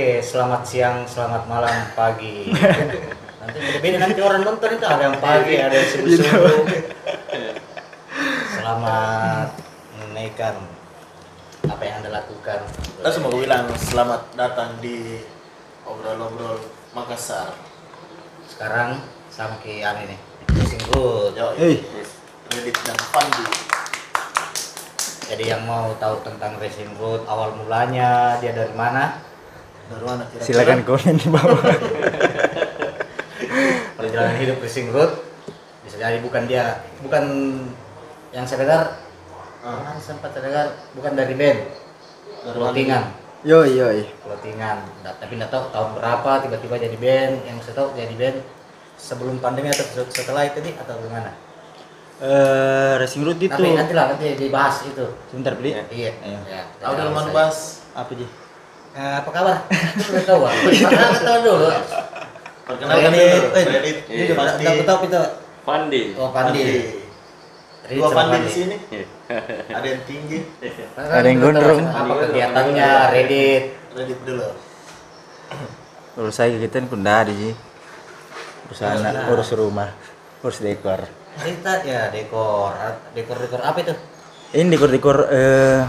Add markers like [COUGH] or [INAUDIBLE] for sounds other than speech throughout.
Oke, selamat siang, selamat malam, pagi. nanti beda nanti orang nonton itu ada yang pagi, ada yang subuh subuh. Selamat menunaikan apa yang anda lakukan. Langsung mau bilang selamat datang di obrol-obrol Makassar. Sekarang sama ke ane nih, Racing Road. Yo, Hei. Reddit dan Pandi. Jadi yang mau tahu tentang Racing Road awal mulanya dia dari mana? Dari mana kira-kira? Silakan komen di bawah. [LAUGHS] Perjalanan hidup Racing Road bisa jadi bukan dia, bukan yang saya dengar. Ah. Sempat saya dengar bukan dari band. Yoi yoi. clothingan Nggak- tapi nggak tahu tahun berapa tiba-tiba jadi band yang saya tahu jadi band sebelum pandemi atau se- setelah itu nih atau gimana Eh, racing road itu. nanti nanti lah nanti dibahas itu Sebentar beli. iya Ayo. ya, Tahu dalam bahas Apa sih? Eh, apa kabar udah tahu ah tahu dulu perkenalkan dulu. Reddit ini Pandi. udah tahu itu Pandi. oh Pandi Dua Pandi di sini. Iya. Ada yang tinggi. Ada yang gondrong. apa kegiatannya Reddit Reddit dulu. Urus saya kita pun dah ada sih. Urus anak, urus rumah, urus dekor. cerita ya dekor dekor dekor apa itu Ini dekor-dekor eh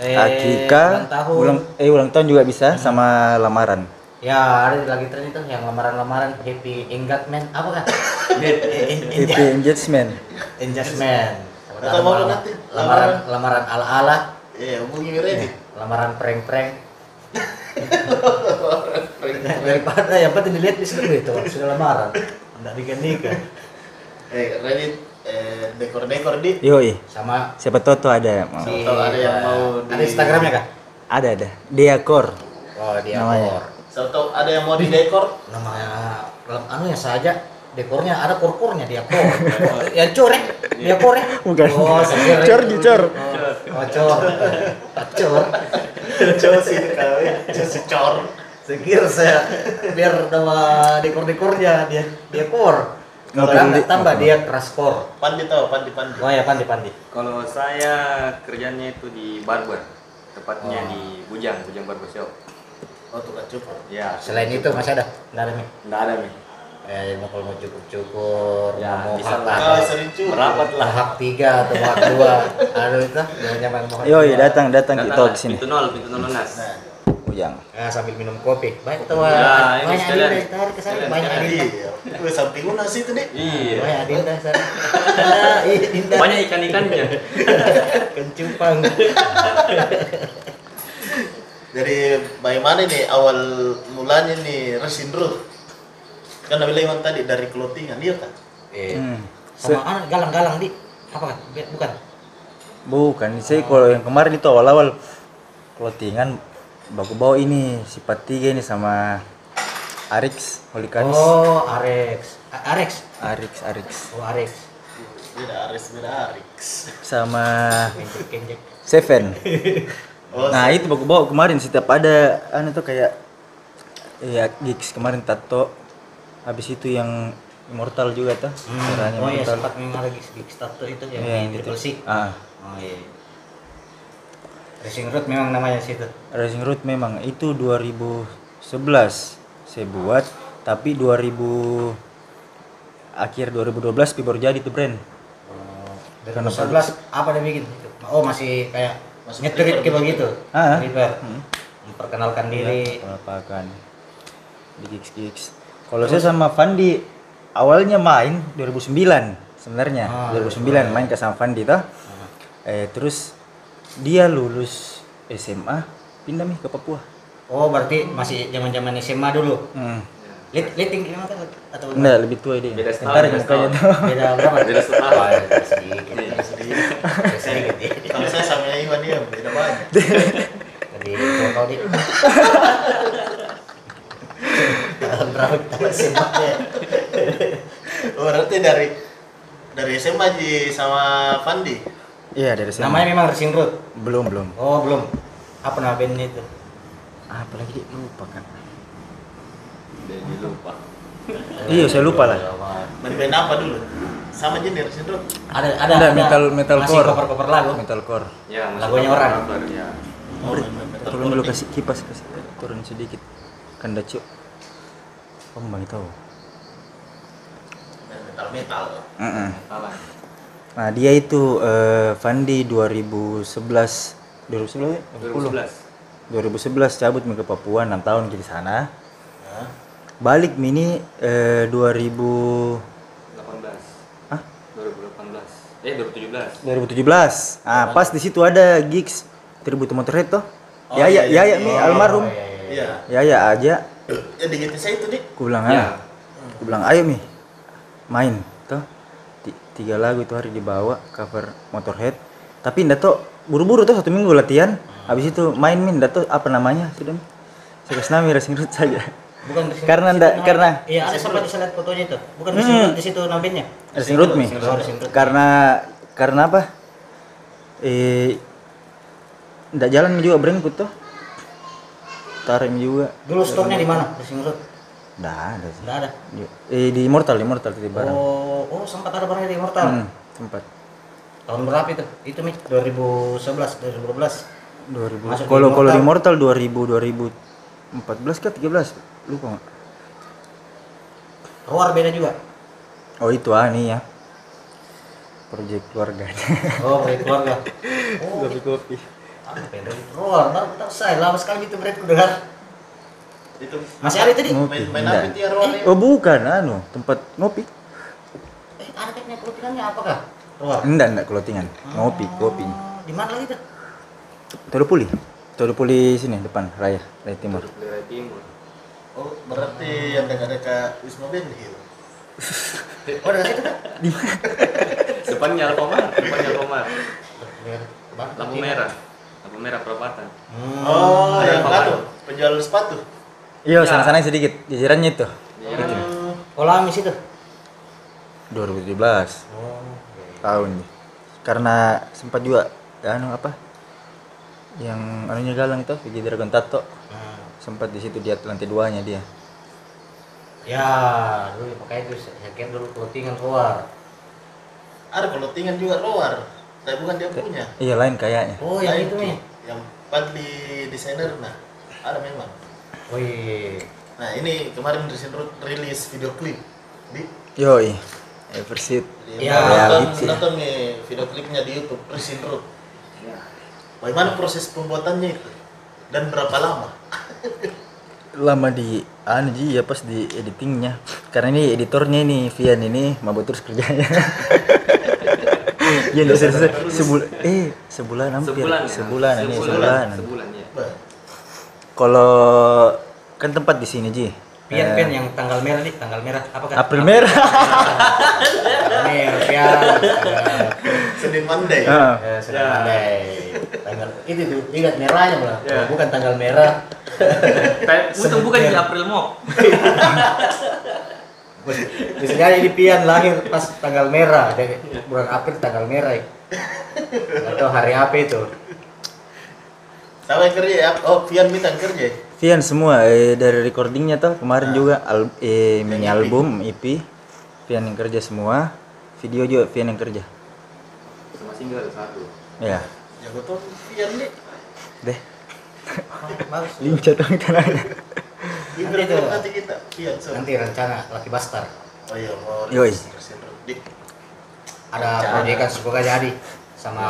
Eh, akikah, ulang tahun. ulang eh ulang tahun juga bisa sama lamaran. Ya, ada lagi tren itu yang lamaran-lamaran happy engagement apa kan? [LAUGHS] Happy engagement. engagement. Atau mau nanti? lamaran lamaran ala-ala, Iya, hubungi Reddit. lamaran prank-prank. [LAUGHS] Daripada yang penting dilihat di situ itu sudah lamaran. Enggak nikah nikah. Eh, Reddit eh, dekor-dekor di Yoi. Sama Siapa tahu tuh ada yang mau. Tahu ada yang mau di- Ada Instagramnya kah? Ada ada. Dekor. Oh, dia Namanya. dekor. Atau ada yang mau di dekor? Namanya dalam anu ya saja dekornya ada kor-kornya dia kor. [LAUGHS] yang cor ya? Dia kor ya? Bukan. Oh, Cor, [LAUGHS] itu- cor. Oh, cor. Cor. Cor sih kau ya. Cor si cor. Saya kira saya biar nama dekor-dekornya dia dia kor. Kalau dulu. tambah dia keras kor. Pandi tahu, Pandi Pandi. Oh ya pandi pandi. Kalau saya kerjanya itu di barber, tepatnya Oh. di Bujang, Bujang Barber Shop. Oh, tukang cukur. Ya. Selain itu masih ada? Nggak ada nih. Nggak ada nih. Eh, mau kalau mau cukur-cukur, Ya, mau bisa lah. Sering cukur. Merapat lah. hak tiga atau hak dua. [LAUGHS] Aduh itu, jangan nyaman Yoi dua. datang datang Datang kita ke sini. Pintu nol, pintu nol lunas. Nah, Ujang. Nah, sambil minum kopi. Baik tuh, Ya, ini banyak sekalian. adinda tarik ke sana, banyak adinda. iya. Gue samping unas itu nih. Iya. Banyak adinda sana. [LAUGHS] Iya, adinda. Banyak ikan-ikannya. [LAUGHS] Kencupang. Dari bagaimana nih awal mulanya nih Resin Road? Kan Leman tadi dari clothingan, iya kan? Eh, Hmm. sama ah, galang-galang di apa kan? Bukan. Bukan, saya kalau yang kemarin itu awal-awal clothingan baku bawa ini sifat tiga ini sama Arix Holikanis. Oh, Arex. A- Arex. Arix Arix Oh, Arex. Beda Aris, beda Arix. sama. Seven. [LAUGHS] Oh, Nah itu baku bawa kemarin setiap ada anu tuh kayak ya gigs kemarin tato habis itu yang immortal juga tuh caranya Oh iya, sempat memang lagi sedikit status itu yang yang di itu. Triple C. Ah, Oh iya. Racing Road memang namanya situ. Racing Road memang itu 2011 saya buat tapi 2000 akhir 2012 pi baru jadi tuh brand. Oh, 2011 apa dia bikin? Oh, masih kayak Masih nyetir kayak begitu. Ah. Repair. Hmm. Memperkenalkan diri. Apakan di gigs gigs. Kalau saya sama Fandi awalnya main 2009 sebenarnya Ah, 2009 main ke sama Fandi tuh. Eh terus dia lulus SMA pindah nih ke Papua. Oh, berarti masih zaman-zaman SMA dulu. Hmm. Lit liting gimana kan? Atau Enggak, lebih tua dia. Beda Ntar setahun, beda mukanya tuh. beda berapa? Beda setahun. Iya, sedikit. Kalau saya sama Iwan dia beda banyak. Jadi kalau kau di tahun berapa kita SMA ya? Oh, berarti dari dari SMA sama Fandi. Iya, dari SMA. Namanya memang Racing Road. belum, belum. Oh, belum. Apa nama bandnya itu? Apa lagi dia lupa kan. Jadi lupa. [LAUGHS] Iya, saya lupa lah. Main band apa dulu? Sama Ji nih Resin Road. Ada ada Ada ada metal metalcore. Masih cover-cover lagu. Metalcore. Ya, masih Lagunya cover- orang. cover, Ya. Oh, metal. Tolong dulu kasih kipas kasih turun sedikit. kan dah cuk kamu bang tahu metal metal Mm-mm. Salah. Nah dia itu eh, Fandi 2011 2011 ya? 2011. 2011 cabut ke Papua 6 tahun di sana Hah? balik mini eh, 2000 18. Hah? 2018. Eh 2017. 2017 ah pas di situ ada gigs Tributu Motorhead toh Oh, ya ya ya ya Oh, almarhum iya, ya ya aja ya di GTC itu nih Aku bilang Ya. ah, bilang ayo mi main tiga lagu itu hari dibawa cover Motorhead tapi ndak tuh buru-buru tuh satu minggu latihan habis itu main min ndak tuh apa namanya sudah saya nama Racing Root saja Bukan Karena ndak- karena- Iya, ada sempat saya lihat fotonya itu. Bukan di Hmm. situ di situ namanya. Racing Root mi Root. karena karena apa eh ndak jalan juga berengkut tuh tarik mi juga Dulu store-nya di mana? Racing Root. Ndak ada sih Enggak ada. Di- eh di Immortal di Immortal titip barang Oh, oh sempat ada barangnya di Immortal. hmm, tempat Tahun berapa itu? Itu Mi 2011, 2012. 2000 Masuk di kalau kalau di Immortal. Immortal 2000 2014 kah 13 lupa nggak Roar beda juga. oh itu ah nih ya proyek keluarga [LAUGHS] Oh, dari keluarga. Oh, kopi kopi apa beda? Roar, baru tahu saya lama sekali itu berarti dengar. Itu Masih ada tadi? ngopi main main apa ruangnya oh bukan anu tempat ngopi Eh, ada kayaknya kelutingannya apakah? Roar. enggak enggak kelotingan ngopi kopi Oh, Di mana lagi tuh? Todopuli Todopuli sini depan raya raya timur Pelira Timur. oh berarti yang dengar dekat Wisma Ben Hill [LAUGHS] Oh, dari situ kan? [LAUGHS] Depannya Alfamart, depannya Alfamart. Lampu merah. Lampu merah perapatan. Hmm. oh ada yang apa, anu penjual sepatu iya Ya. sana sana sedikit jajarannya itu Iya. Hmm. Oh, Lamis itu. 2017 Oh. tahun karena sempat juga anu apa yang anunya galang itu Vigi Dragon Tato Nah. sempat di situ di lantai duanya dia Ya, dulu pakai itu saya kira dulu clothingan keluar. ada clothingan juga luar tapi bukan dia punya iya lain kayaknya Oh, yang itu nih. yang Padli desainer nah ada memang Wih. nah ini kemarin Resin Root rilis video klip di yoi Eversit di- Ya. nonton, Reality. nonton nih video klipnya di YouTube Resin Root bagaimana proses pembuatannya itu dan berapa lama [LAUGHS] lama di anu ji ya pas di editingnya karena ini editornya ini Vian ini mabuk terus kerjanya ya nggak selesai sebulan eh sebulan hampir Sebulan. ya? sebulan ini Sebulan. sebulan Sebulan ya. Bah, kalau kan tempat di sini ji Pian Eh, pian yang tanggal merah nih, tanggal merah apa kan? April merah merah pian. Senin Monday Ah. Eh, Ya. pandai. Tanggal itu tuh ingat merahnya malah. Ya. Bukan tanggal merah. Kayak [LAUGHS] bukan bukan di April Mop. [LAUGHS] Bisa jadi di pian lahir pas tanggal merah, bulan April tanggal merah. Atau hari apa itu? Siapa yang kerja ya? Oh, Pian minta kerja. Vian semua eh, dari recordingnya tuh kemarin juga al eh, mini Yang EP. album EP Vian yang kerja semua video juga Vian yang kerja Sama single satu. ya Jago tuh Pian nih. deh [LAUGHS] lincah tuh tangannya Di Nanti nanti kita Pian so. Nanti rencana Lucky Bastar. Oh iya, mau Yoi. Ada proyekan semoga jadi sama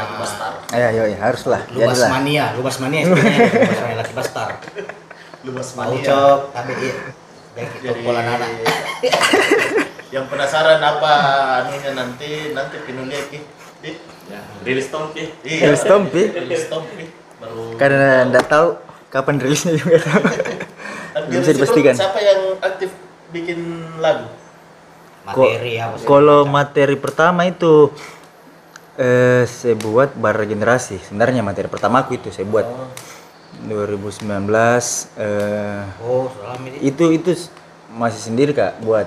Lucky Bastar. ya yo haruslah Lubas jadilah Mania, Lubas Mania sebenarnya [LAUGHS] Lubas Mania Lucky Bastar. Lumas Mau mania. cok, tapi iya. Dan kita Jadi pola anak. [LAUGHS] yang penasaran apa anunya nanti nanti pinulia ki. Di Ya, rilis ki. iya. Rilis Tompi. Rilis Tompi. Baru karena nggak tahu kapan rilisnya juga tahu Tapi belum bisa dipastikan Siapa yang aktif bikin lagu? Materi apa sih? kalau materi pertama itu eh saya buat bar generasi sebenarnya materi pertama aku itu saya buat. 2019 eh Oh, selama ini. itu itu masih sendiri kak buat.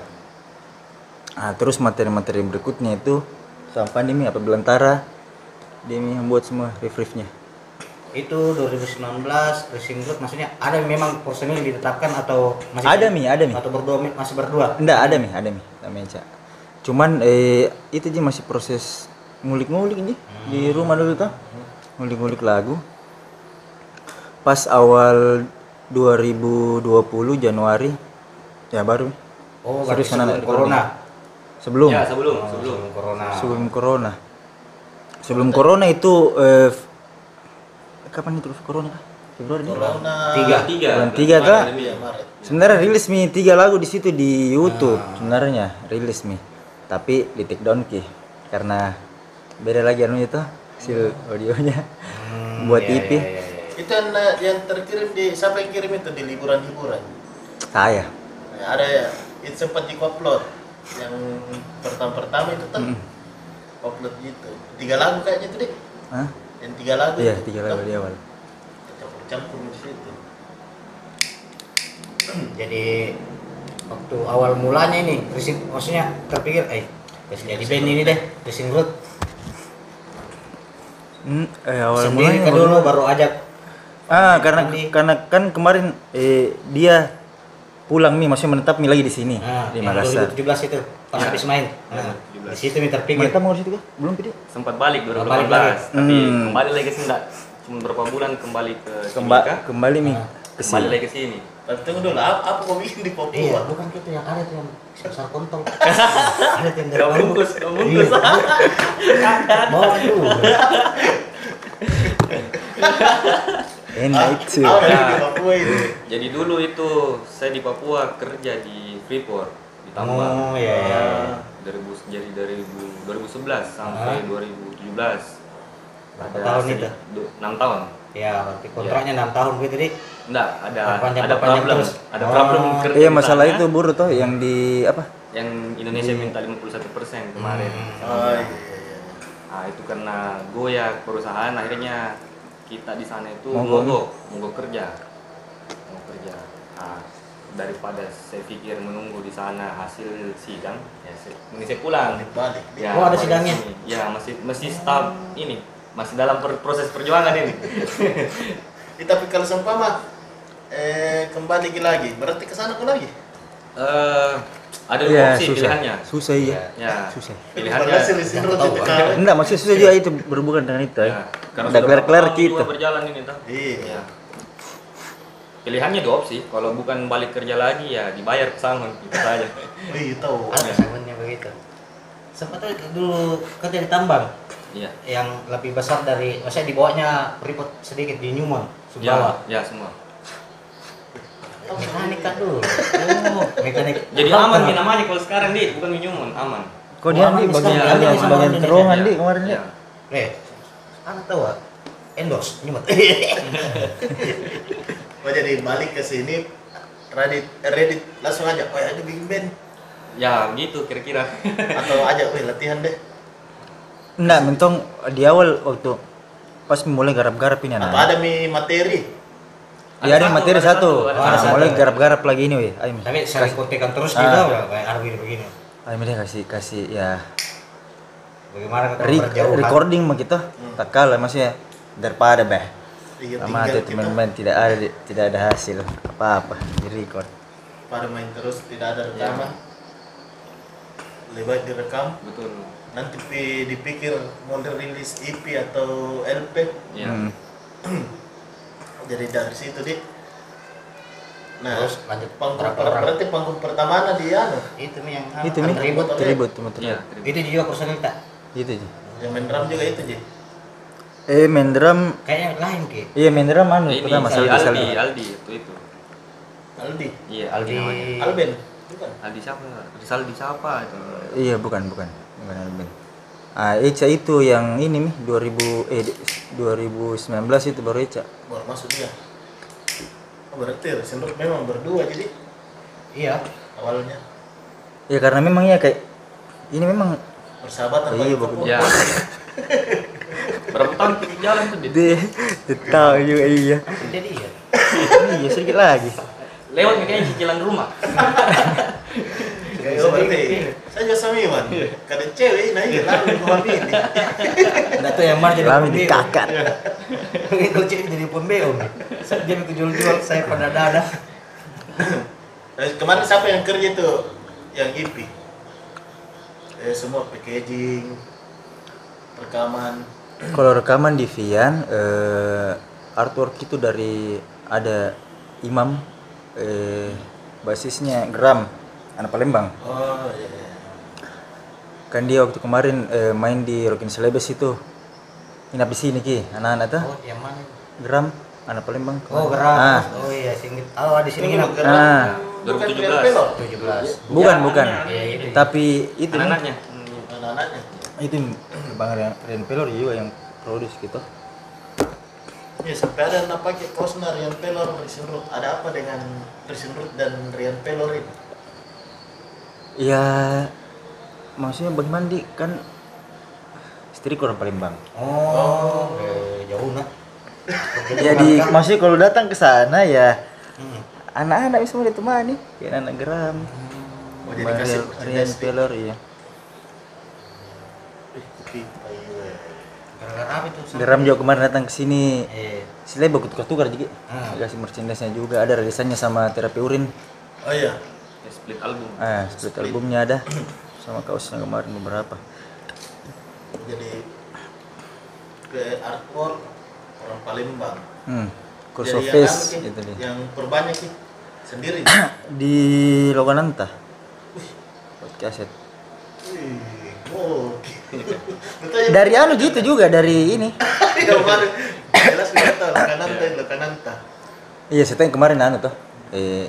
Ah terus materi-materi berikutnya itu sama pandemi apa belantara dia yang buat semua riff-riffnya Itu 2019 Racing Group maksudnya ada memang personil ditetapkan atau masih ada mi ada mi. Atau berdua masih berdua? enggak ada mi ada mi. Namanya Ca. cuman eh itu aja masih proses ngulik-ngulik nih di rumah dulu tuh ngulik-ngulik lagu pas awal 2020 Januari ya baru Oh, Serius, anak-anak sebelum corona. sebelum Ya sebelum Oh, sebelum. sebelum corona. sebelum corona sebelum corona itu eh, kapan itu corona Februari corona Tiga. Tiga. Bulan tiga, Kak. Maret sebenarnya rilis mi tiga lagu di situ di YouTube sebenarnya rilis mi tapi di take down ki karena beda lagi anunya tuh hasil audionya. Buat iya, EP iya, iya, iya. itu yang, yang terkirim di siapa yang kirim itu di liburan-liburan? Saya. Nah, ada ya itu sempat di upload. Yang pertama-pertama itu kan upload gitu. Tiga lagu kayaknya itu deh Hah? yang tiga lagu iya itu. tiga lagu di awal. Campur-campur di situ. [CLEARS THROAT] Jadi waktu awal mulanya ini, maksudnya terpikir, eh, kasih jadi band ini deh, Racing Road. Hmm, eh awal Sendiri mulanya kan baru- dulu baru ajak. Ah, karena Andi. karena kan kemarin eh dia pulang nih, maksudnya menetap nih lagi di sini Nah, di Makassar. 2017 itu, pas habis main. Nah, di situ nih terpikir. Menetap mau di situ kah? Belum Pidi? Sempat balik Oh, 2018, balik lagi. tapi Hmm. kembali lagi sih enggak. Cuma berapa bulan kembali ke Kemba kembali nih ke kembali sini. lagi ke sini. Tapi tunggu dulu apa, apa kau bikin di Papua Iya, bukan gitu yang ada tuh yang besar kontol. [LAUGHS] ada yang dari Bandung. bungkus, bungkus. Iya, [LAUGHS] bawa itu. [LAUGHS] Enak itu. apa di Papua itu Jadi dulu itu saya di Papua kerja di Freeport di Oh, tambang. iya, iya. Ah, 2000 jadi dari 2011 sampai 2017. Berapa tahun itu? du- enam tahun. Ya, berarti kontraknya 6 tahun gitu deh. Enggak, ada Perpanjang- ada perpanjang problem. terus. Ada Oh. problem kerja Iya di masalah itu buru tuh yang di apa? yang Indonesia minta 51% kemarin. Hmm. oh iya iya iya. Nah, itu karena goyah perusahaan akhirnya kita di sana itu Mogok. mogok, mogok kerja. Mau kerja. Nah, daripada saya pikir menunggu di sana hasil sidang, ya saya, ini saya pulang. balik Ya, Oh, ada sidangnya? sini. Ya, masih masih staf ini, masih dalam per- proses perjuangan ini. [LAUGHS] Eh, tapi kalau seumpama eh kembali lagi berarti ke sana lagi Eh, ada dua Iya opsi susah. pilihannya. Susah iya. Ya, Susah. pilihannya Tahu. Enggak maksudnya susah juga itu berhubungan dengan itu. ya, Ya. karena Udah sudah tahun kita. berjalan ini toh. iya Ya. Pilihannya dua opsi, kalau bukan balik kerja lagi ya dibayar pesangon itu saja. [LAUGHS] oh iya tahu Ada sangunnya begitu. Sempat dulu kerja di tambang Iya. yang lebih besar dari, maksudnya di bawahnya Freeport sedikit di Newman, Ya, Sumbawa. ya semua. Oh, mekanik kan dulu. Oh, mekanik. Jadi aman nih namanya kalau sekarang di bukan minuman, aman. Kok dia di bagian sekarang. bagian Indonesia. terowongan Ya. di kemarin Ya. dia. Eh, anda tahu ah? Endorse, Newman. [LAUGHS] oh jadi balik ke sini Reddit Reddit langsung aja oh ya ada bikin band Ya, gitu kira-kira. atau aja weh latihan deh Enggak, mentong di awal waktu pas mulai garap-garap ini apa anak. ada mi materi Ya ada satu, materi ada satu. ada Ah, satu. mulai garap-garap lagi ini weh. Ayo. Tapi sering kontekan terus Ah. juga, kayak Arwin begini. Ayo Mi, deh kasih kasih ya Bagaimana re- recording mah kita tak kalah maksudnya daripada beh. iya Sama tinggal ada kita teman-teman tidak ada tidak ada hasil apa-apa di record. pada main terus tidak ada rekaman lebih baik direkam Betul. Nanti pi- dipikir mau rilis EP atau LP Ya. Hmm. [CLEARS THROAT] jadi dari situ deh nah Terus lanjut panggung per- orang? berarti panggung pertama di anu Itu nih yang Itu Mi, ribut. ribut teman Iya. Itu juga personil tak? Gitu aja. yang main drum juga itu Ji Eh main drum Kayaknya lain ki. Iya main drum anu Ini pertama Aldi, Saldi. Aldi itu itu. Aldi Iya, Aldi. Aldi. Alben bukan Aldi siapa? Rizaldi siapa itu? Iya bukan bukan bukan Alben. Ah Eca itu yang ini nih 2000 eh di- 2019 itu baru Eca. baru masuk dia oh, berarti Senrut memang berdua jadi Iya. awalnya Ya karena memang ya kayak ini memang persahabatan Iya, bagus. Papua. Ya. [LAUGHS] Berapa tahun jalan tuh? Dia dia tahu juga iya. Jadi iya. iya sedikit lagi. Lewat kayaknya cicilan rumah. [LAUGHS] Oh, berarti saya juga sama Iwan kada cewek nah iya lalu gua ini. Enggak tahu yang mana jadi Lami pembeo. dikakat. Itu cek jadi pembeo. Dia mau jual-jual saya pada dada. Nah, kemarin siapa yang kerja tuh? Yang EP eh, semua packaging rekaman. Kalau rekaman di Vian eh, artwork itu dari ada Imam eh basisnya Gram anak Palembang Oh iya. iya. kan dia waktu kemarin eh, main di Rockin Celebes itu nginap di sini ki anak-anak tuh Oh, yang mana? Gram anak Palembang Oh, ah gerak. Oh iya, singgit. Oh, di sini nginap. Ah. Bukan 2017. Rian Pelor. 17. bukan bukan Iya, itu. tapi itu Anak-anaknya. Anak-anaknya. itu Bang Rian, Rian Pelor juga yang produce gitu Ya sampai ada yang pakai kaosnya Rian Pelor, Resin Root. Ada apa dengan Resin Root dan Rian Pelor ini? Ya maksudnya bagaimana di kan istriku orang Palembang Oh, eh, jauh nah. [LAUGHS] jadi maksudnya kalau datang ke sana ya Hmm. anak-anak bisa ditemani kayak anak Gram Oh, jadi kasih iya iya. Gara-gara apa itu? Gram juga kemarin datang ke sini Eh, Sile baku tukar-tukar juga. Ah. Kasih merchandise-nya juga ada rilisannya sama terapi urin. Oh iya. Split album. Ah, split albumnya ada sama kaosnya kemarin beberapa. Jadi ke artwork orang Palembang. Hmm. Jadi yang face itu dia. Yang perbanyak sih sendiri. [COUGHS] Di Logananta. Podcast. Betul ya? [LAUGHS] Dari anu gitu juga dari ini. [COUGHS] Kemarin jelas Lokananta, Lokananta. Iya, saya tanya kemarin anu tuh. Eh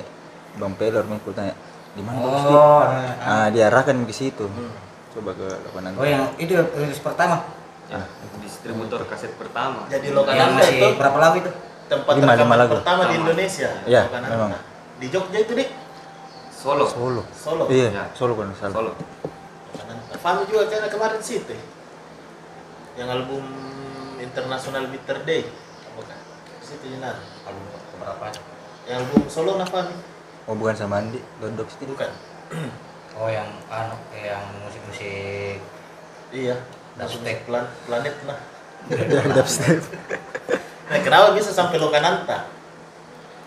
Bang Pelor nih aku tanya di mana bagus Ki?" Oh, Ah, diarahkan ke situ. Coba ke Logananta. oh yang itu rilis pertama. Ya, distributor kaset pertama. Jadi Yang Lokananta masih itu berapa lagu itu? tempat Lima, rekaman lima lagu. pertama di. Indonesia. Iya, Lokananta. memang. Di Jogja itu nih, Solo. Solo. Solo. Iya, Ya. Solo kan salah. Solo. Lokananta. Fahmi juga karena kemarin situ. Yang album International Bitter Day. Bukan. Situ Jenar. Album berapa? Yang album solo nah Fahmi. Oh, bukan sama Andi, Dodok sih. Bukan. Oh, yang anu yang musik-musik Iya. Dubstep. Plan planet nah. [LAUGHS] Dubstep. Nah, kenapa bisa sampai Lokananta?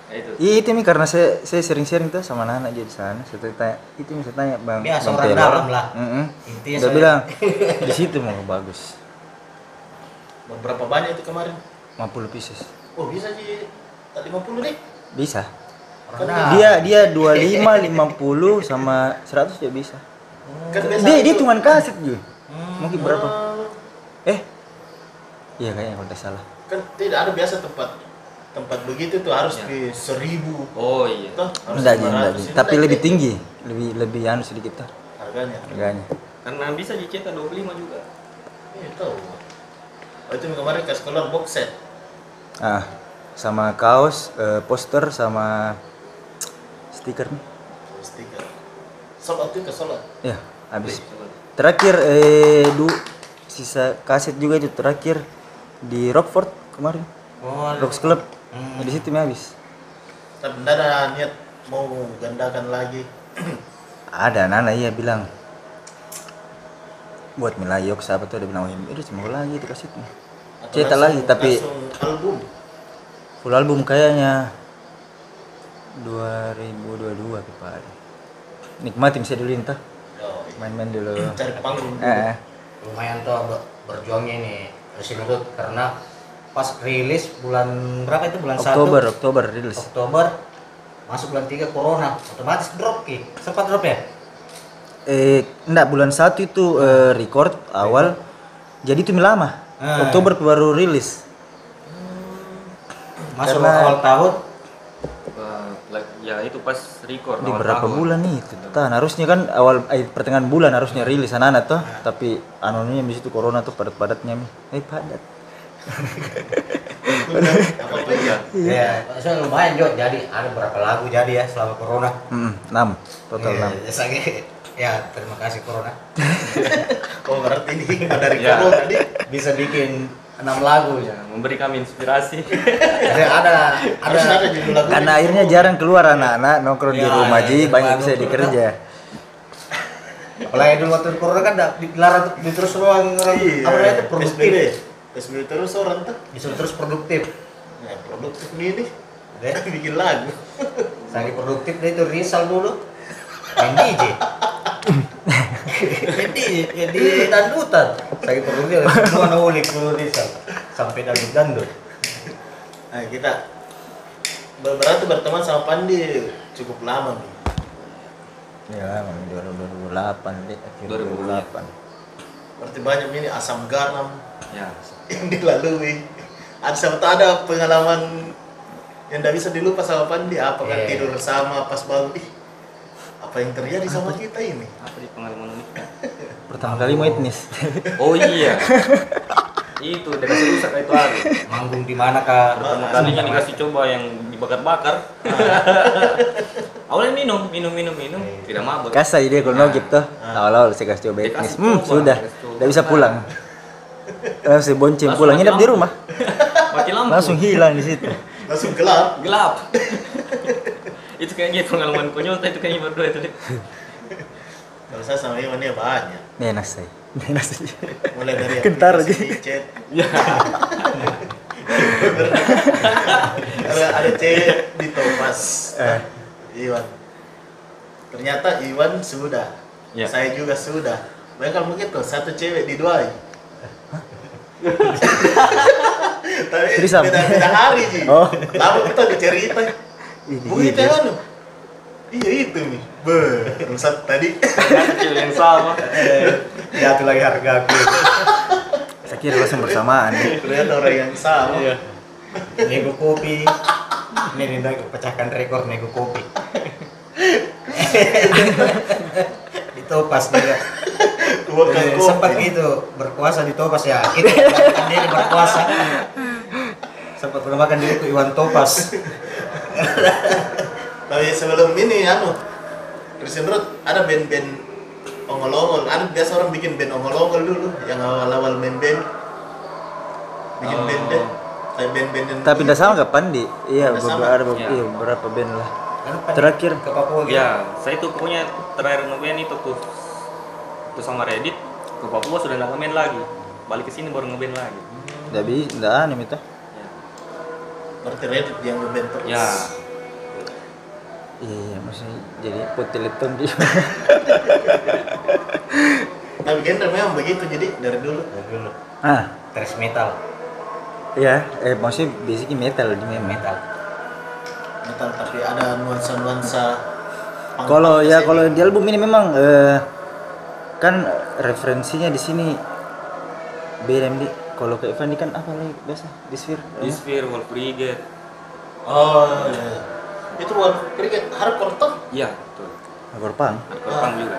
Ya, itu. Iya itu nih karena saya saya sering-sering tuh sama anak-anak jadi sana. Saya tanya, itu nih saya tanya bang. Biasa bang dalam lah. Mm-mm. Intinya Udah saya- bilang di situ mau bagus. [LAUGHS] Berapa banyak itu kemarin? 50 pieces. Oh, bisa sih. Tak 50 nih. Bisa. Kan dalam. Dia dia 25, 50 sama 100 juga bisa. Kan biasa Dia dia itu- cuma kaset juga. Hmm. Mungkin berapa? Eh. Iya kayaknya kalau tidak salah. kan tidak ada biasa tempat tempat begitu tuh harus Ya. di seribu Oh iya. toh harus Enggak, Ji, 500. enggak. Ini Tapi enggak, lebih tinggi, lebih lebih anu sedikit tuh harganya harganya. Karena bisa dicetak 25 juga. iya tahu oh, itu kemarin kasih keluar box set Ah, sama kaos, eh, poster sama stiker nih. stiker out juga out Ya, habis. Terakhir eh du sisa kaset juga itu terakhir di Rockford kemarin. Oh, Rocks Club. Hmm. Di situ habis. tapi tidak ada niat mau gandakan lagi [CLEARS THROAT] Ada Nana iya bilang buat Milayok siapa tuh ada bilang "Wih, itu cuma lagi itu kasetnya. Cetak langsung- lagi tapi album full album kayaknya 2022 kemarin. Nikmati bisa dulu entah oh, main-main dulu. [CLEARS THROAT] cari panggung dulu. Eh, eh. lumayan tuh ber- berjuangnya ini Resin Root karena pas rilis bulan berapa itu bulan Oktober, 1 Oktober rilis. Oktober masuk bulan 3 corona otomatis drop ki sempat drop ya Eh, enggak bulan satu itu eh, record awal. Jadi itu lama. Ah. Oktober baru rilis. masuk Karena- awal tahun Eh, ya itu pas record Di berapa tahun. bulan nih itu? Tahan, harusnya kan awal eh, pertengahan bulan harusnya rilis anak-anak tuh, tapi anunya di situ corona tuh padat-padatnya mi. Eh padat. apa tuh ya ya saya lumayan Jo jadi ada berapa lagu jadi ya selama corona Hmm, 6 total ya, 6. ya, ya terima kasih corona [LAUGHS] oh berarti ini [LAUGHS] dari Ya. corona nih bisa bikin enam lagu Ya, memberi kami inspirasi. Jadi [LAUGHS] ada ada. Ada judul lagu Karena akhirnya jarang keluar anak-anak nongkrong di Ya, rumah. Ya, ji, ya, banyak baru bisa dikerja. apalagi dulu waktu corona kan dilarang di terus ruang orang Iya, apa namanya itu produktif. PSBB terus orang tuh. Disuruh terus produktif. Ya produktif nih nih. Ya. [LAUGHS] bikin lagu. Saking produktif dia itu Rizal dulu. Main DJ [LAUGHS] main DJ ya di dandutan saking produktif semua nulik dulu Rizal sampai dangdut dangdut nah kita ber- berarti berteman sama Pandi cukup lama nih. Ya, 2008 deh, akhir 2008. 2008. Berarti banyak ini asam garam Ya. [LAUGHS] yang dilalui. Ada tuh ada pengalaman yang tidak bisa dilupa sama Pandi. Apa kan Iya. tidur sama pas bangun. Ih, apa yang terjadi sama kita ini? Apa di pengalaman unik? [LAUGHS] Pertama kali mau etnis. [LAUGHS] Oh iya. itu udah kasih rusak itu hari. Manggung di mana kak? Pertama kalinya dikasih coba yang dibakar-bakar. [LAUGHS] Awalnya minum, minum, minum, minum, tidak mabuk. Kasa dia kalau nogip tuh. Awal-awal saya kasih coba etnis. kasih Hmm, coba, sudah. kasih. Tidak bisa pulang. Langsung bonceng Langsung pulang nginep di rumah. Mati lampu. Langsung hilang di situ. Langsung gelap. gelap. Itu kayaknya pengalaman konyol itu kayaknya berdua itu. Kalau saya sama Iwan ya banyak. Saya. Nih enak saya. Mulai dari [LAUGHS] Kentar aja. chat. Ya. ada ada cewek di Topas. Eh. Iwan. Ternyata Iwan sudah. Ya. Saya juga sudah. Bayangkan begitu, satu cewek diduai. [LAUGHS] Tapi Trisam. beda, beda hari sih. Oh. Lama kita udah cerita. Ini ya anu. Iya itu nih. Ber, rusak tadi. Kecil yang sama. Jatuh lagi harga aku. Saya kira langsung bersamaan. Ternyata orang yang sama. Iya. Nego kopi. Ini Rinda pecahkan rekor nego kopi. [LAUGHS] Ditopas dia. Kan Eh, sempat gitu berkuasa di Topas ya. Itu kan dia berkuasa. Sempat menamakan diriku Iwan Topas. [LAUGHS] Tapi sebelum ini anu Christian Road ada band-band ongol-ongol. Ada biasa orang bikin band ongol-ongol dulu yang awal-awal main band. Bikin Oh. band band kayak band-band yang Tapi tidak sama kapan di? Iya, Nggak sama. beberapa ada beberapa, Iya. iya, beberapa band lah. Terakhir. ke Papua gitu. Ya, saya tuh pokoknya terakhir ngeband itu tuh tuh sama Reddit ke Papua sudah nggak ngeband lagi. Balik ke sini baru ngeband lagi. Bisa, tidak aneh itu. Berarti Reddit yang ngeband terus. Ya. Iya, maksudnya jadi poteleton di. [LAUGHS] Tapi genre memang begitu jadi dari dulu. Dari dulu. ah, Thrash metal. iya, eh maksudnya basicnya metal di. Metal. Metal tapi ada nuansa-nuansa punk- Kalau ya kalau di album ini memang eh, kan referensinya di sini beda di kalau ke Evan ini kan apa lagi biasa di sphere Disphere, Wolf Brigade. Oh iya. Itu Wolf Cricket hardcore toh? Iya, betul. Power Punk, Hardcore punk juga.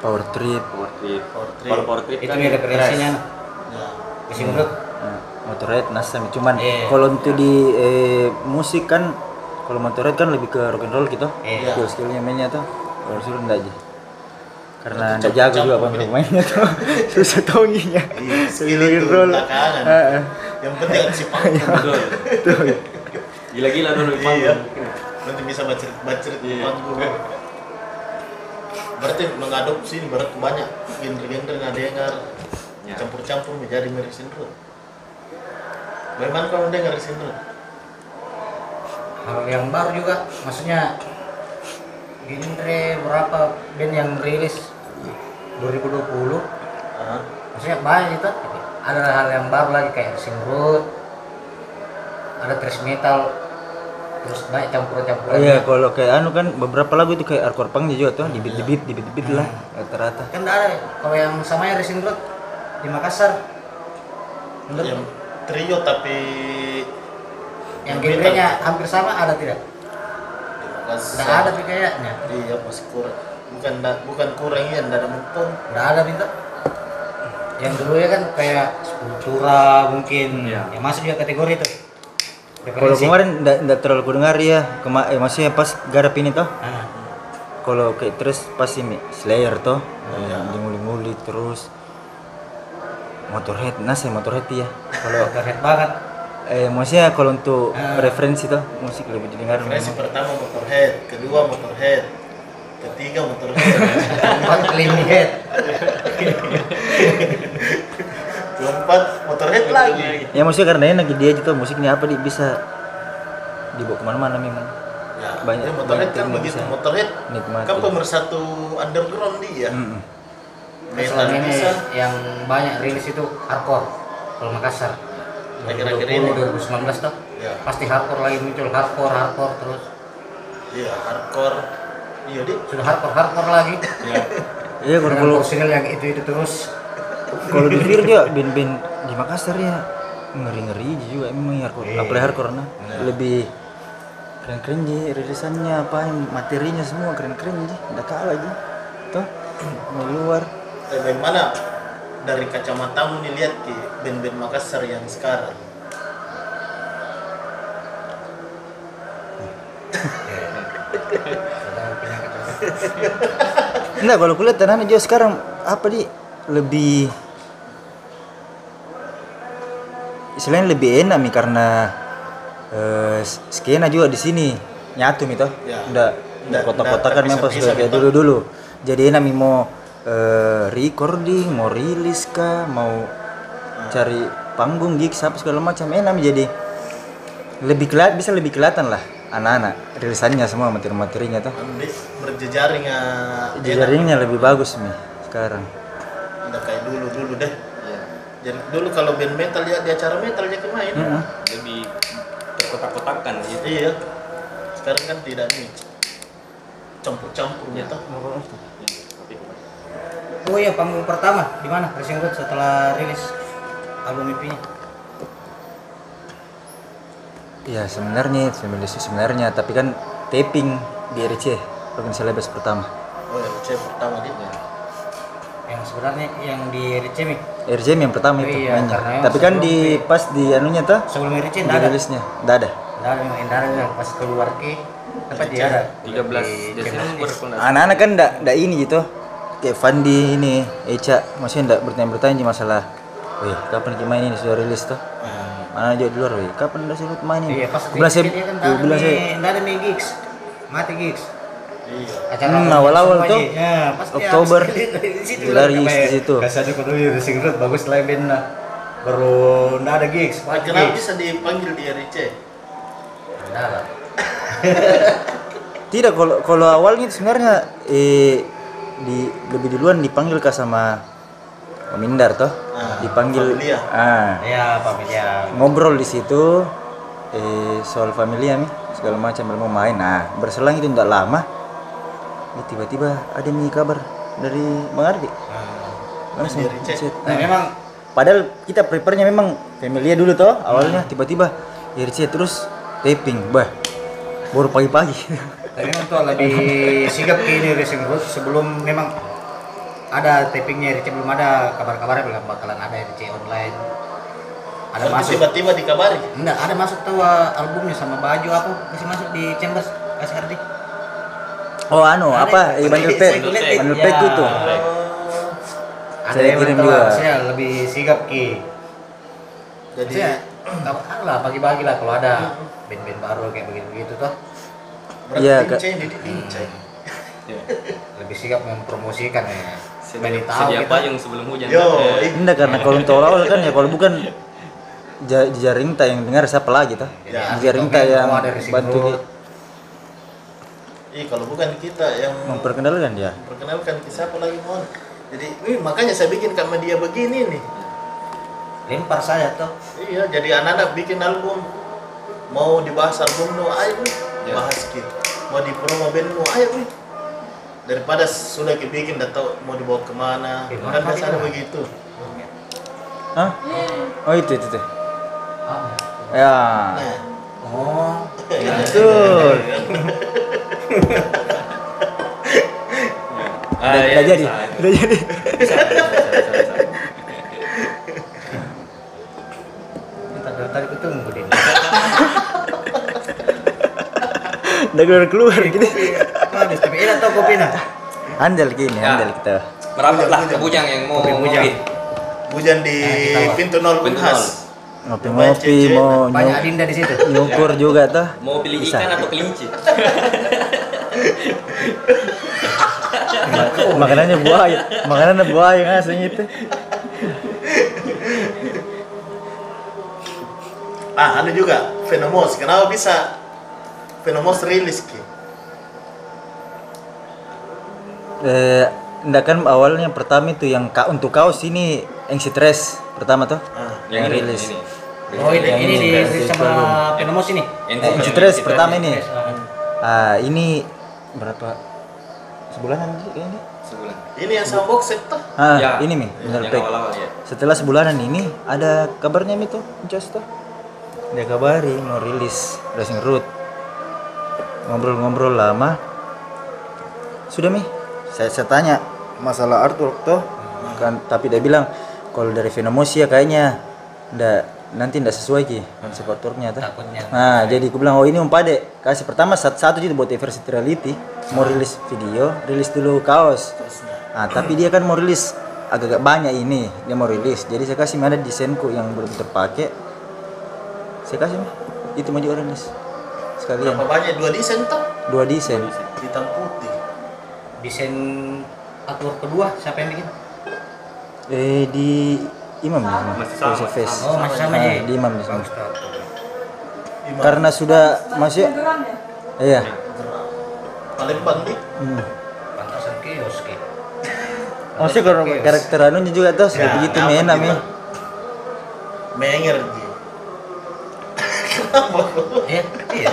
Power Trip, Power Trip. Power Trip. Kalau Power Trip Itu kan nih referensinya. Ya. Nah, Motorhead, Nasam. Cuman Iya. kalau untuk di eh, musik kan kalau Motorhead kan lebih ke rock and roll gitu. Iya. Skill skillnya mainnya tuh. Kalau suruh enggak aja. Karena Berarti enggak jago juga campur-campur kan gitu. mainnya tuh. [LAUGHS] Susah. Iya, itu roll. belakangan. Heeh. Yang penting ada si panggung. Betul. Tuh. Gila-gila dulu di Iya. panggung. Nanti bisa bacerit-bacerit di Iya. panggung. Berarti mengadopsi ini berarti banyak genre-genre yang ada dengar Ya. campur-campur menjadi mirip sindrom. Bagaimana kamu dengar sindrom? hal yang baru juga maksudnya genre berapa band yang rilis 2020 Ah, maksudnya banyak itu ada hal yang baru lagi kayak Road ada thrash metal terus banyak campuran-campuran Iya, kalau kayak anu kan beberapa lagu itu kayak hardcore punk juga tuh, di beat di beat, di beat, di beat lah rata-rata. kan ada kalau yang samanya Racing Road di Makassar. Menurut yang trio tapi yang genrenya hampir sama ada tidak? di Makassar. Tidak ada tapi kayaknya. Iya, masih kurang. Bukan da- bukan kurang ya, tidak ada menton. Tidak ada minta yang dulu ya kan kayak Sepultura mungkin Iya. yang masuk juga kategori itu Kalau kemarin enggak enggak terlalu ku dengar ya, Kema eh, maksudnya pas garap ini tuh. Ah, Kalau kayak terus pas ini Slayer tuh, Iya. di nguli-nguli terus Motorhead, nah saya Motorhead ya. Kalau keren banget eh maksudnya kalau untuk Ah. referensi tuh musik lebih didengar Referensi memang. pertama Motorhead, kedua Motorhead, ketiga Motorhead, empat clean head keempat Motorhead lagi. Ya maksudnya karena enak dia gitu musiknya apa di bisa dibawa ke mana-mana memang. Ya, Banyak- ya, Motorhead kan begitu. Motorhead nikmati. kan pemersatu underground dia. Mm-mm. Metal selama ini bisa, yang banyak rilis itu hardcore kalau Makassar akhir-akhir ini 2019 tuh ya pasti hardcore lagi muncul hardcore hardcore terus iya hardcore iya di sudah hardcore hardcore lagi. Ya. iya kalau personil yang itu itu terus. Kalau di Fir juga band-band di Makassar ya. Ngeri-ngeri juga emang hardcore Iya. apalagi hardcore nah lebih keren-keren ji rilisannya apa materinya semua keren-keren ji udah kalah ji tuh mau luar Eh, bagaimana dari kacamatamu nih lihat ki band-band Makassar yang sekarang [LAUGHS] enggak kalau kulihat anak juga sekarang apa di? Lebih istilahnya lebih enak nih karena eh, skena juga di sini. Nyatu nih toh. Ya. udah Nggak- udah kotak-kotak kan memang kayak gitu. dulu dulu jadi enak nih mau eh, recording mau rilis kah mau cari panggung gigs apa segala macam. Enak jadi lebih kelihatan bisa lebih kelihatan lah anak-anak. Rilisannya semua materi-materinya tuh. Andi berjejaring ya lebih bagus nih sekarang. Udah kayak dulu dulu deh. Iya. jadi dulu kalau band metal lihat di acara metal dia main Mm-mm. Lebih terkotak-kotakan gitu. iya. Sekarang kan tidak nih campur-campur Iya. gitu. Ya, tapi oh iya panggung pertama. Di mana? Racing Road setelah rilis album EP Ya sebenarnya sebenarnya sebenarnya tapi kan taping di RC organisasi labas pertama. oh ya saya pertama dia yang sebenarnya yang di RC Mi RCM yang pertama itu Iya, mainnya. Tapi kan di pas di anunya tuh sebelum RC enggak ada rilisnya enggak ada. enggak ada yang enggak ada yang pas keluar ke tempat dia ada 13 Di Desember Channel pun ada. Anak-anak kan enggak enggak ini gitu. Kayak Fandi ini, Eca, maksudnya enggak bertanya-bertanya masalah Wih, kapan kita main ini sudah rilis tuh? Mana aja di luar, wih, kapan udah sudah main ini? Iya, pas kan bilang saya, enggak ada mi gigs. Mati gigs. iya Acara Hmm, awal-awal tuh. Ya, pasti Oktober. habis [LAUGHS] di situ ada kudu di Racing Road bagus lah band lah. Baru enggak ada gigs, Nah, kenapa bisa dipanggil di RC Enggak lah. [LAUGHS] Tidak kalau kalau awalnya sebenarnya eh di lebih duluan dipanggil ke sama Om Indar toh. Ah, dipanggil familia. ah Ya, familia. ngobrol di situ eh soal familia nih segala macam mau main. Nah, berselang itu tidak lama eh, tiba-tiba ada nih kabar dari Bang Ardi. Langsung Dari chat. chat. Nah, memang Padahal kita prepare-nya memang familia dulu toh awalnya tiba-tiba RC terus taping. Bah. Baru pagi-pagi. tapi memang tuh lebih sigap ke ini Racing Road sebelum memang ada tapingnya RC belum ada kabar-kabarnya belum bakalan ada RC online. Ada Tapi masuk tiba-tiba dikabari Enggak, ada masuk tuh uh, albumnya sama baju apa kasih masuk di Chambers kasih. Oh anu Ada, apa? kulit, Bundle ya. pack itu tuh. Ada Saya yang kirim juga. Saya lebih sigap ki. jadi Saya tahu lah bagi-bagi lah kalau ada band-band baru kayak begitu-begitu tuh berarti Iya, Incai Ya. lebih sigap mempromosikan ya. Sedia, Band tahu sedia kita. payung sebelum hujan. yo Eh, eh, Enggak karena kalau untuk awal kan ya kalau bukan ja- jaring ta yang dengar siapa lagi tuh. Ya, jaring Ardi ta yang bantu Road. di- Ih, kalau bukan kita yang memperkenalkan dia. perkenalkan ke siapa lagi mohon jadi ini makanya saya bikin kak media begini nih Lempar saja tuh. iya jadi anak-anak bikin album mau dibahas album nu ayo wih, Ya. bahas gitu mau di promo band nu ayo wih. Daripada sudah dibikin dan tahu mau dibawa ke mana Eh, kan mana biasanya begitu Hah? Oh itu itu tuh. Ah. Ya. nah Oh, [LAUGHS] Betul. [LAUGHS] Ah, Udah, ya, udah jadi. Udah jadi. Kita dari tadi ketemu dia. Udah keluar keluar gitu. Enak tuh kopi nah. Handal gini, Ya. handal kita. Merapat lah ke bujang yang mau Kopi bujang. ngopi. hujan di Nah, pintu nol Pintu Unhas Ngopi-ngopi mau Banyak di situ. nyukur juga tuh. Mau pilih Bisa. ikan atau kelinci? Ma- [LAUGHS] makanannya buaya, makanannya buaya ngasih itu. ah anu juga Venomos kenapa bisa Venomos rilis ki Eh, enggak kan awalnya pertama itu yang ka, untuk kaos ini yang stress pertama tuh. ah, Yang ini, rilis. ini. Oh ini Yang ini di ini, di yang sama itu. Penomos ini. Eh, Citres pertama ini. Ah. Ah, ini berapa sebulanan sih kayaknya? Sebulan. Ini yang sama box set tuh. Ah, Ya, ini mi, Yang Pek. awal-awal ya. Setelah sebulanan ini ada kabarnya mi tuh, Jos tuh. Dia kabari mau rilis Racing Root. Ngobrol-ngobrol lama. Sudah mi, saya, saya tanya masalah artwork tuh, kan tapi dia bilang kalau dari Venomosia kayaknya ndak nanti ndak sesuai ki konsep artworknya tuh. Takutnya. Nah, jadi aku bilang, oh ini umpade kasih pertama satu satu gitu buat diversity reality, mau rilis video, rilis dulu kaos. Nah, tapi dia kan mau rilis agak-agak banyak ini, dia mau rilis. Jadi saya kasih ada desainku yang belum terpakai. Saya kasih itu juga rilis sekalian Berapa banyak dua desain tuh? dua desain. Hitam putih. Desain artwork kedua siapa yang bikin? Eh di Imam ya, Imam. Masih sama, Joseph Face. Oh masih sama ya. di Imam di sana. Karena sudah masih iya. Palembang nih. Hmm. Pantasan kios ki. Maksudnya kalau karakter anunya juga tuh sudah begitu apa mena mi. Menger. Kenapa? [LAUGHS] Iya.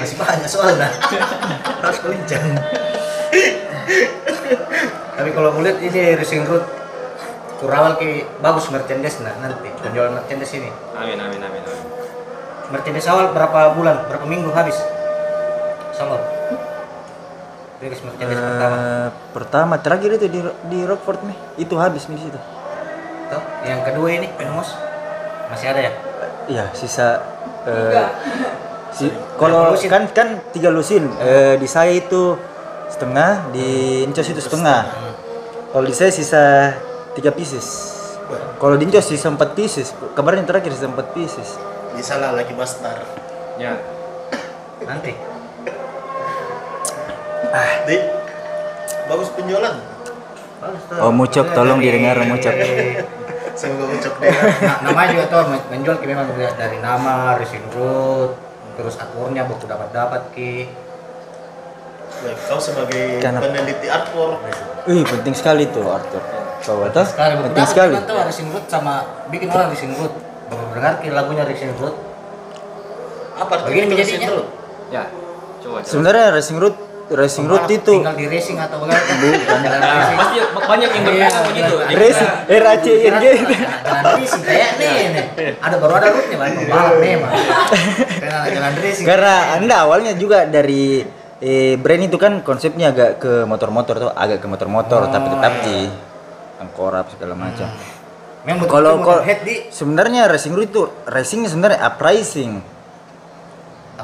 Masih banyak soalnya. Harus kelincang. Tapi kalau kulihat ini racing road Kurawal ki bagus merchandise nah nanti penjual merchandise ini. Amin amin amin amin. Merchandise awal berapa bulan, berapa minggu habis? Salor. Rilis merchandise pertama. Eh, pertama terakhir itu di di Rockford nih itu habis nih di situ Tuh, yang kedua ini Penomos masih ada ya? iya sisa eh, si kalau lusin? kan kan tiga lusin eh, di saya itu setengah di Incos itu setengah kalau di saya sisa tiga pieces kalau di Incos sisa empat pieces kabarnya terakhir sisa empat pieces Bisa lah lagi Bastar. Ya. Nanti. Dik, bagus penjualan. Bagus tuh. oh Mucok tolong didengar Mucok Semoga ucap deh. Nah, namanya juga tuh men- menjual ki memang dilihat dari nama, racing road, terus aturnya buku dapat dapat ki. Baik, kau sebagai Kenapa? peneliti artwork, Ih penting sekali tuh Arthur kau tahu Sekali penting sekali juga tuh racing road sama bikin orang racing road. Baru dengar ki lagunya racing road. apa arti Begini itu menjadinya. mesin road? Ya. Coba. coba. sebenarnya racing road racing road itu tinggal di racing atau bagaimana? Bukan. Jalan Nah, racing. pasti banyak yang berkata begitu. Dia racing kira- R A C I N G Jalan racing kayak nih, nih. Ada baru ada rootnya bang pembalap memang. Karena jalan racing. Karena anda awalnya juga dari eh, brand itu kan konsepnya agak ke motor-motor tuh, agak ke motor-motor, Oh, tapi tetap iya. di tengkorap segala macam. Memang betul Kalau kalau sebenarnya racing road itu racingnya sebenarnya uprising,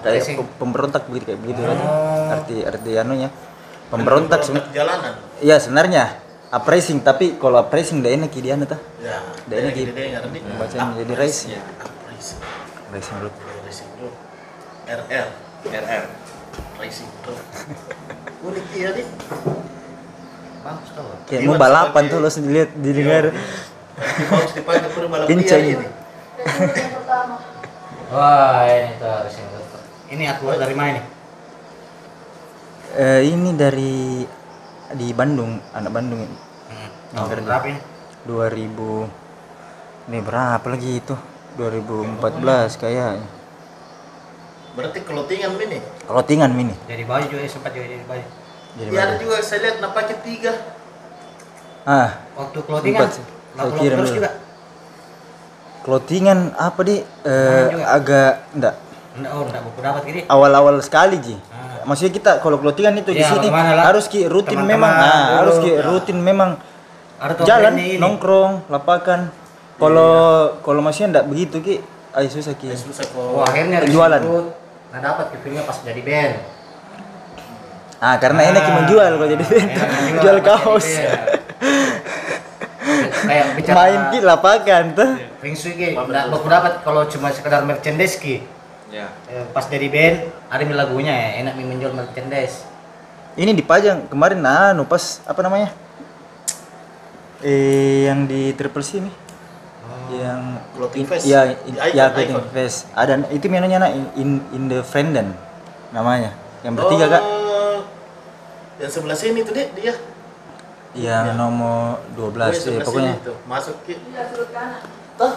kayak pe- pemberontak begitu kayak begitu. Oh. Arti arti anunya pemberontak sebenarnya. jalanan. Iya sebenarnya uprising, tapi kalau uprising udah enak anu tuh. Ya, Udah enak dari gitu. dengar nih. Bacanya jadi racing. Ya. Racing, Racing road. racing road. RR, RR. racing road. Unik dia nih. bagus tuh. Kayak mau balapan tuh didengar. Bagus dipakai pura balap Kencang. liar ini. Wah ini tuh racing road. Ini aku dari mana nih? Eh, ini dari di Bandung, anak Bandung ini. Hmm. Tahun kerja. berapa ini? 2000 ini berapa lagi itu? 2014 kayaknya. Berarti clothingan ini. Clothingan mini. Jadi baju juga sempat juga jadi baju. Jadi Ya ada juga saya lihat nak pakai tiga. Ah, Waktu laku Saya kirim terus juga. clothingan apa di eh, agak enggak Enggak, oh enggak buku dapat gini. awal-awal sekali Ji. Ah. Maksudnya kita kalau clothingan itu di Ya, sini bagaimana lah? harus ki rutin Teman-teman memang ah, dulu. harus ki Ya. rutin memang Ada tuh jalan ini. nongkrong lapakan. Kalau kalau masih enggak begitu ki ayo susah ki. Ya susah Oh, akhirnya. Road, Nah dapat filmnya pas jadi band. Ah, karena enak ki menjual kalau jadi enak menjual, jual pas kaos. band. [LAUGHS] Kayak bicara Main ki lapakan tuh. Feng Shui ki, enggak dapat kalau cuma sekedar merchandise ki. Ya. Eh, Pas jadi band, ada lagunya ya, enak mi menjual merchandise. Ini dipajang kemarin nah anu pas apa namanya? Eh yang di Triple C nih. Yang Clothing in- Fest. Ya, Di in- Icon, ya clothing Icon. fest. Ada itu menunya nak in, in the Frienden namanya. Yang bertiga kak. Oh, Yang sebelah sini tuh deh dia. yang nomor 12 Wih, eh, sebelah pokoknya tuh. Masuk ki. Toh?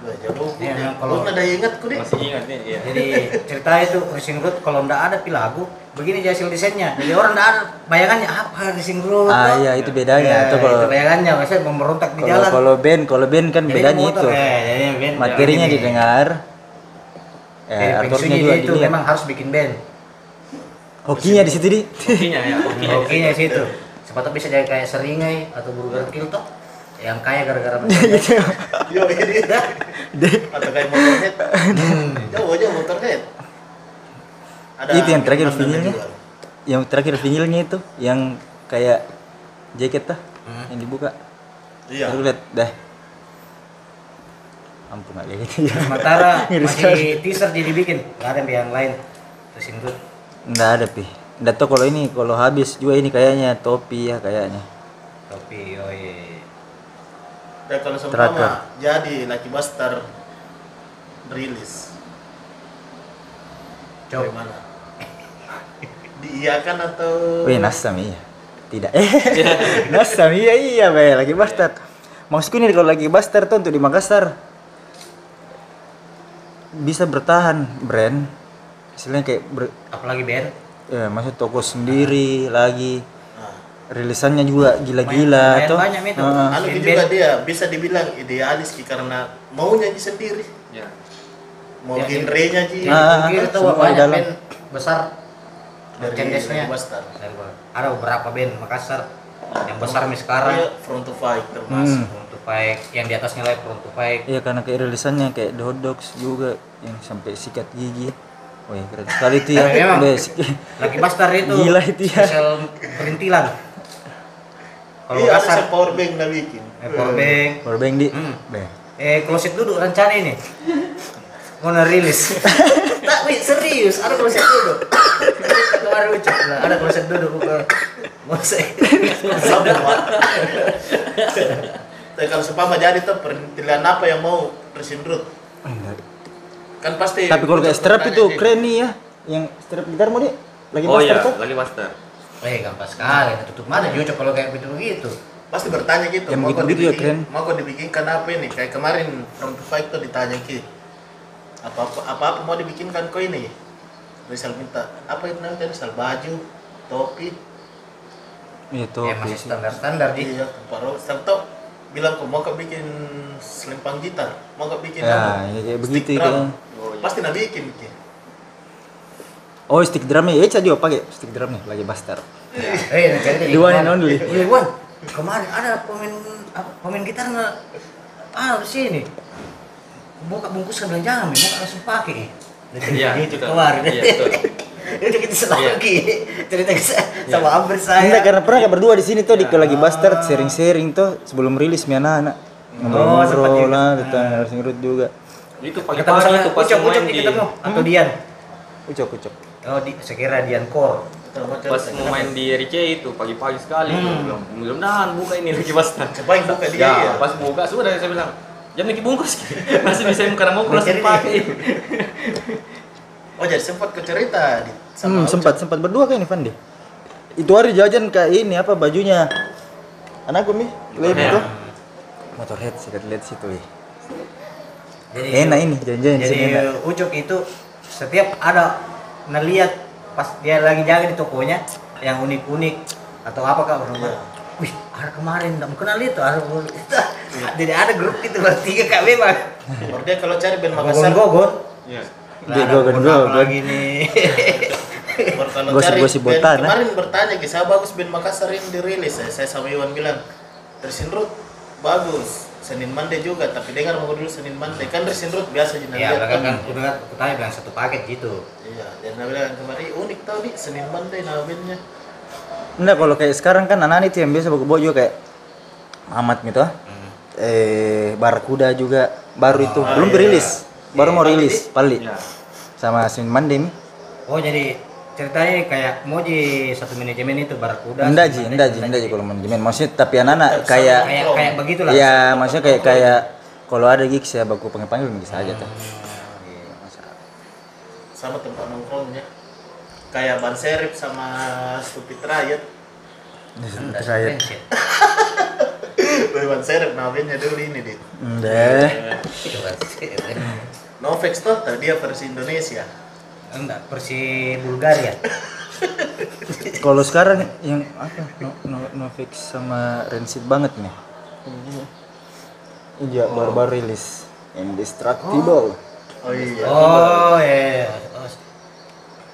Wah, jauh. Iya, Ya, kalau- kalau ada ingat ku deh. Masih ingat nih, iya. Jadi cerita itu racing road kalau ndak ada pi lagu begini hasil desainnya. Jadi orang ndak ada bayangannya apa racing road. ah iya itu bedanya Ya, Tuh kalau itu bayangannya maksudnya memberontak di kalau jalan. kalau band kalau band kan Jadi bedanya motor, itu eh, jadi band, materinya jadi- didengar Jadi eh, aturnya juga itu dilihat memang harus bikin band. hokinya di situ di Hokinya ya, hokinya. Oke situ. Siapa tahu bisa jadi kayak seringai atau burger kill toh yang kaya gara-gara [LAUGHS] gitu Yo, ini. Atau kayak motorhead. Hmm. Jauh aja motorhead. Ada Itu yang terakhir vinilnya. yang terakhir vinilnya itu yang kayak jaket tah Hmm. yang dibuka Iya. Baru lihat dah ampun nggak ya [LAUGHS] Sementara [LAUGHS] Ngeri masih teaser jadi bikin, nggak ada yang lain. Racing road. nggak ada pi nggak tahu kalau ini kalau habis juga ini kayaknya topi ya kayaknya Topi, oh iya. Kalau Terakhir. seumpama jadi Lucky Buster rilis. Coba. Bagaimana? Diiyakan atau Wih nasam iya tidak eh [LAUGHS] nasam iya iya be lagi bastard maksudku ini kalau lagi bastard tuh untuk di Makassar bisa bertahan brand istilahnya kayak ber- Apalagi band. ya maksud toko sendiri lagi Nah, rilisannya juga gila-gila tuh banyak, tuh. Heeh. anu Band- juga dia bisa dibilang idealis Ki, karena mau nyanyi sendiri, Ya. mau Ya, genrenya Ji. Ah, Mungkin itu semua di banyak dalam. band besar Dari Buster. Ada beberapa band Makassar yang besar nih sekarang. Iya, Front to Fight termasuk. Hmm. Untuk Fight, yang di atasnya lagi untuk Fight. Iya karena kayak rilisannya kayak The Hot Dogs juga yang sampai sikat gigi. Oh ya keren sekali itu ya. Memang Basic. Lucky Buster itu Gila itu ya. spesial perintilan. Kalau Iya, saya power bank nggak bikin. eh, powerbank. Powerbank di. Hmm. Eh, closet duduk rencana ini. Mau rilis. [LAUGHS] tak, Wi, serius, ada closet duduk. Kemarin ucap, nah, ada closet duduk bukan. Mau saya. Tapi kalau seumpama jadi tuh perintilan apa yang mau Resin Root? Kan pasti Tapi kalau kayak strap itu keren nih ya. Yang strap gitar mau di lagi Oh master iya, tuh. lagi master. Eh, gampang sekali. Tutup mana Jucok kalau kayak begitu begitu. Pasti bertanya gitu, Yang mau kau begitu-begitu ya, dibikin, keren. mau kau dibikinkan apa ini? Kayak kemarin From to Fight tuh ditanya Ki, apa apa apa, apa mau dibikinkan kau ini? Rizal minta apa itu namanya Rizal baju, topi, Iya tuh. ya masih standar-standar di. iya, paro, Sabtu bilang kau mau kau bikin selempang gitar, mau kau bikin Ya, apa? ya kayak Stick begitu drum. kan. Oh iya. Pasti nak bikin Ki. Oh stick drumnya ya juga pakai stick drumnya lagi master. Eh, jadi The one and only. Iya, Wan. Kemarin ada pemain apa, pemain gitar nggak ah di sini. Buka bungkusan belanjaan, mau langsung pakai. Iya, itu kemarin. Iya, betul. [LAUGHS] itu kita Iya. selagi cerita kita sama Amber saya. Enggak karena pernah kayak berdua di sini tuh di lagi bastard sharing-sharing tuh sebelum rilis mi anak-anak. Oh, sempat Ngobrol juga. lah tentang Racing Root juga. Itu pagi-pagi itu pas main di ketemu atau Dian? Ucok ucok. Oh, di, saya kira Dian Core. Atau mau pas mau main di RC itu pagi-pagi sekali Hmm. Bilang mudah-mudahan buka ini lagi. Siapa yang buka dia? Ya, ya? pas buka sudah saya bilang jam lagi bungkus [LAUGHS] masih bisa karena mau Mencari pakai Oh jadi sempat ke cerita di Hmm, sempat sempat berdua kan Ivan deh. Itu hari jajan kayak ini apa bajunya anakku mi lihat Motorhead. itu motorhead sih lihat situ ya. Jadi Enak ini jajan-jajan di Jadi. Ucok itu setiap ada ngeliat pas dia lagi jaga di tokonya yang unik-unik atau apa kak orang. Wih, ada kemarin nggak kenal itu, ada jadi ada grup itu bertiga kak memang. Baru dia kalau cari band Makassar, Gogon-gogon. Iya. Dia gogon-gogon. lagi nih. [LAUGHS] Gosip-gosip botan, ah. kemarin bertanya ke saya bagus band Makassar ini dirilis saya, saya sama Iwan bilang Resin Root bagus Senin Mande juga tapi dengar mau dulu Senin Mande kan Resin Root biasa jadi ya, lihat kan kan udah kan aku tanya bilang satu paket gitu. iya dan dia bilang kemarin unik tau nih Senin Mande nama bandnya Enggak kalau kayak sekarang kan anak itu yang biasa bawa juga kayak Mamat gitu. ah. Eh Barakuda juga baru itu Ah, belum iya. dirilis. Baru mau Pali. rilis Pali Iya. sama Sin Mandem. Oh jadi ceritanya kayak mau di satu manajemen itu Barakuda. Enggak ji, enggak ji, enggak ji kalau manajemen. Maksudnya tapi anak-anak kayak kayak kayak begitulah. ya maksudnya kayak kayak kalau ada gigs ya baku panggil panggil bisa aja tuh. sama tempat nongkrongnya kayak Ban Serif sama Stupid Riot Enggak Saya. suspension. Beban serep namanya dulu ini dit. Deh. Novex tuh tadi dia versi Indonesia. Enggak, versi Bulgaria. [LAUGHS] Kalau sekarang yang apa? No, no, Novix sama Rancid banget nih. Iya, baru-baru rilis. Indestructible. Oh iya. Oh, iya. Oh,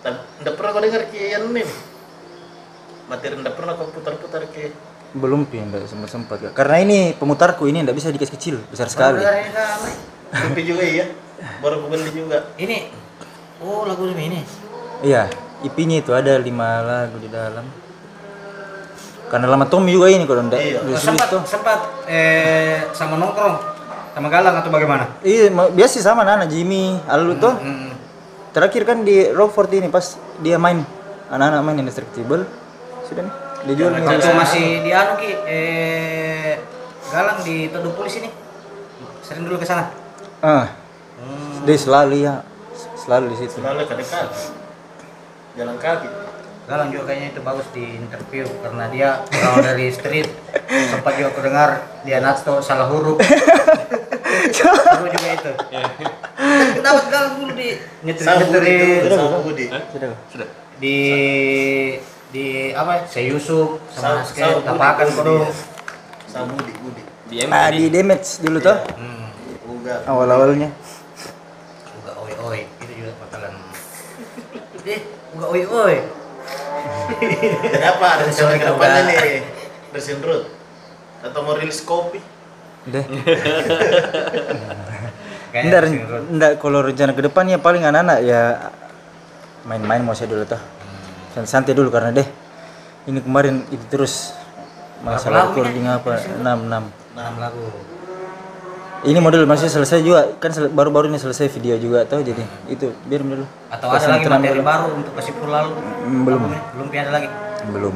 Tapi nggak pernah kau dengar ki yang ini. Materi nggak pernah kau putar-putar ki. Belum pindah sempat sempat Kak. Karena ini pemutarku ini nggak bisa dikasih kecil, besar sekali. Bulgaria ini sama. Tapi juga iya. Baru aku beli juga. Ini Oh, lagu ini. Iya, IP-nya itu ada lima lagu di dalam. Karena lama Tommy juga ini kalau ndak Iya. sempat tuh. sempat eh sama nongkrong sama Galang atau bagaimana? Iya, biasa sama Nana Jimmy, Alu tuh. Hmm. Terakhir kan di Rockford ini pas dia main anak-anak main Indestructible. Sudah nih, dia jual nih. Waktu masih di anu ki eh Galang di Todopolis ini. Sering dulu ke sana. Ah, Hmm. dia selalu ya, selalu di situ. Selalu kaki. Jalan kaki. Galang juga kayaknya itu bagus di interview karena dia berawal dari street sempat juga aku dengar dia nato salah huruf Seru juga itu kenapa Galang dulu di nyetir Sama Budi nyetir dulu, sama Budi. Sudah. Sudah. di di apa saya Yusuf sama Sama- Aske sama Budi tapakan dulu kodo dia. Sama Budi, Budi. Di M Ah, di damage dulu tuh hmm. Uga. awal-awalnya. Uga oi oi juga bakalan eh uga oi oi Kenapa? Ada rencana ke depannya nih. Resin Road. Atau mau rilis kopi. Deh. Nggak, Rod. nggak, kalau rencana ke depan ya paling anak-anak ya main-main mau saya dulu tuh. San- Santai dulu karena deh ini kemarin itu terus masalah lagu recording apa 6 enam lagu 6. Ini model masih selesai juga kan baru-baru ini selesai video juga tuh jadi itu biar dulu. atau ada lagi materi baru untuk kasih pulau Hmm, belum. belum ada lagi Belum.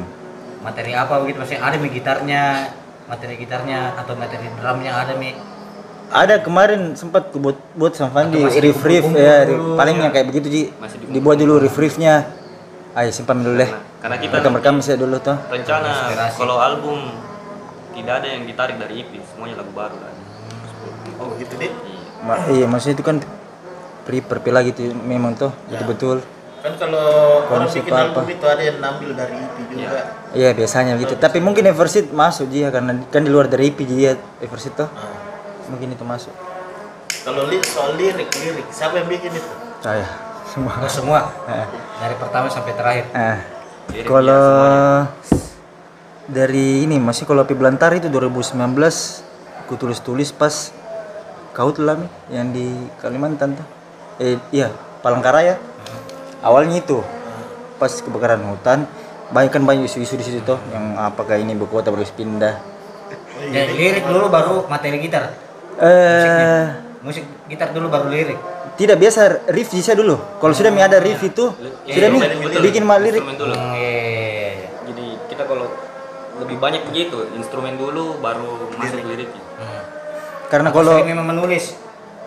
materi apa begitu maksudnya ada mi gitarnya materi gitarnya atau materi drumnya ada mi Ada kemarin sempat ku buat buat sama Fandi Atau masih riff riff ya dulu, riff- paling yang kayak begitu Ji. Masih. Dibuat dulu riff riffnya. Ayo simpan dulu deh. Karena kita Rekam-rekam saya dulu tuh. rencana kalau album tidak ada yang ditarik dari EP, semuanya lagu baru kan. Oh gitu deh. Iya. Ma- iya maksudnya itu kan prepare pila gitu memang tuh betul-betul. Kan kalau orang bikin apa? album itu ada yang ngambil dari EP juga. Iya biasanya gitu. Tapi mungkin Eversit masuk dia karena kan di luar dari EP jadi ya tuh Nah, mungkin itu masuk. kalau li soal lirik lirik siapa yang bikin itu? Saya semua. oh, semua [LAUGHS] Eh, dari pertama sampai terakhir eh. Kalau dari ini masih kalau Api Belantara itu 2019 aku tulis-tulis pas kau telah Mi, yang di Kalimantan tuh. Eh iya, Palangkaraya. Awalnya itu pas kebakaran hutan banyak kan banyak isu-isu di situ tuh yang apakah ini ibu kota harus pindah iya. Jadi lirik dulu baru materi gitar eh musik gitar dulu baru lirik tidak biasa riff bisa dulu kalau sudah mi ada riff itu sudah mi Betul. bikin mal lirik dulu. Hmm, iya, iya, iya, iya. Jadi kita kalau lebih banyak begitu, instrumen dulu baru masuk lirik. Hmm. Karena kalau sering memang menulis.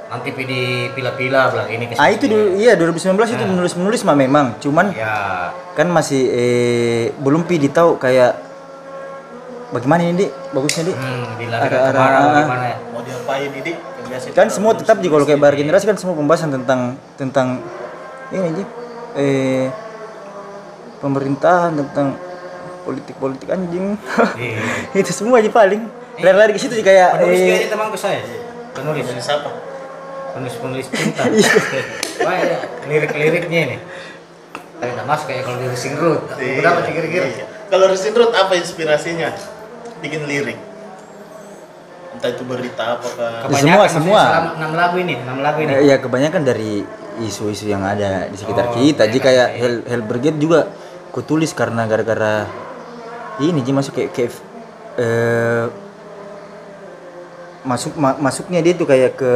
Nanti di pila-pila bilang ini ke ah itu dulu iya 2019 itu menulis menulis mah memang. Cuman ya kan masih eh belum pi ditahu kayak bagaimana ini dik? Bagusnya dik? Hmm, bila Ada- ada ada- ke mana ah. gimana ya Mau diapain ini? Kan semua tetap di kalau kayak bar generasi kan semua pembahasan tentang tentang ini aja eh pemerintahan tentang politik politik anjing. Iya. [LAUGHS] itu semua aja paling lari-lari ke situ sih kayak penulis eh, ini temanku saya penulis Penulis apa? penulis penulis cinta [LAUGHS] Iya. wah ya, lirik-liriknya ini tapi nggak masuk kayak kalau lirik singrut Iya, berapa sih kira-kira iya. Kalau Resin Road apa inspirasinya? Bikin lirik. Entah itu berita apakah Kebanyakan semua, semua. enam lagu ini enam lagu ini eh, ya kebanyakan dari isu-isu yang ada di sekitar Oh, kita jadi kayak kayak- Hell, Hell Brigade juga kutulis karena gara-gara ini jadi masuk kayak, kayak eh, masuk ma- masuknya dia tuh kayak ke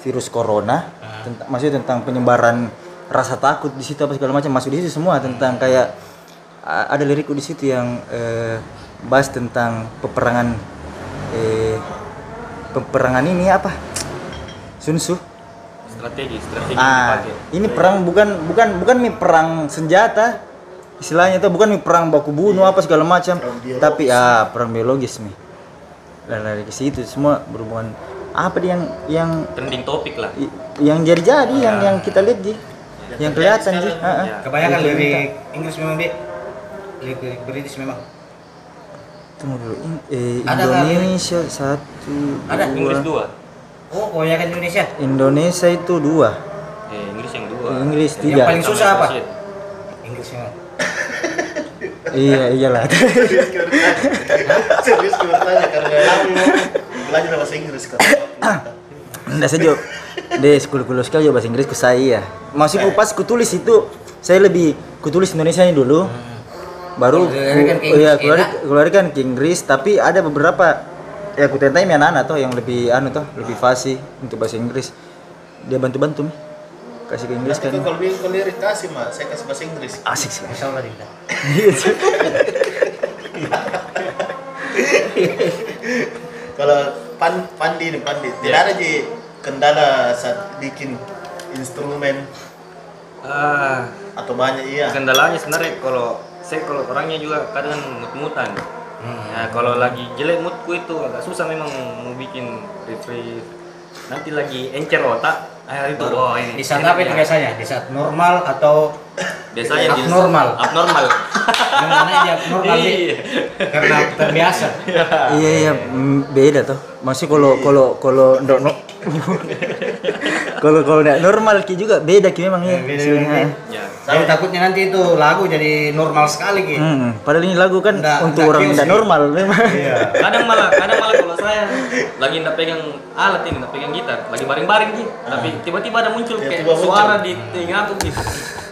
virus corona tentang maksudnya tentang penyebaran rasa takut di situ apa segala macam masuk di situ semua tentang kayak ada lirikku di situ yang eh, bahas tentang peperangan eh, peperangan ini apa? Sun Tzu. Strategi, strategi ah dipakai. ini perang bukan bukan bukan nih perang senjata istilahnya itu bukan perang baku bunuh apa segala macam tapi ya perang biologis nih dan dari ke situ semua berhubungan apa dia yang yang trending topik lah yang jadi jadi yang yang kita lihat ji yang kelihatan ah. ya. Kebanyakan Itu lirik Inggris memang dia. Lirik lirik British memang. tunggu dulu In- eh, Ada Indonesia satu Ada, dua. Inggris dua Oh, kebanyakan Indonesia. Indonesia itu dua eh Inggris yang dua Inggris Yang tiga paling susah apa? Inggris memang. Iya iyalah. Serius gue bertanya karena belajar bahasa Inggris kan Nggak saja deh sekolah kuliah sekali juga bahasa Inggris ke saya maksudku pas kutulis itu saya lebih kutulis Indonesia ini dulu. Baru Keluarkan ke ku- iya Inggris, keluar keluarkan ke Inggris tapi ada beberapa ya aku tentai mi anak-anak tuh yang lebih anu tuh lebih fasih untuk bahasa Inggris. Dia bantu-bantu mi kasih ke Inggris kan. kalau bikin kalau lirik kasih mah saya kasih bahasa Inggris. Asik sih. Misal tadi kita. kalau pan pandi nih pandi. Tidak ada ji kendala saat bikin instrumen. Ah. Atau banyak iya. Kendalanya sebenarnya kalau saya kalau orangnya juga kadang mut-mutan. Nah, kalau lagi jelek moodku itu agak susah memang mau bikin retrieve. Nanti lagi encer otak, ah itu wah ini. Di saat apa itu biasanya? Di saat normal atau Biasanya di Abnormal. Abnormal. yang mana dia normal Di? Iya. karena terbiasa. iya iya mm, beda tuh masih kalau kalau kalau ndok kalau kalau nggak normal ki juga beda ki memang ya Beda istilahnya. memang, Ya. Jadi takutnya nanti itu lagu jadi normal sekali gitu. Hmm, padahal ini lagu kan Nggak- untuk nggak orang tidak normal memang. Iya. Kadang malah, kadang malah kalau saya lagi ndak pegang alat ini, ndak pegang gitar, lagi baring-baring sih. Tapi tiba-tiba ada muncul Ya, kayak muncul. suara di telinga aku gitu.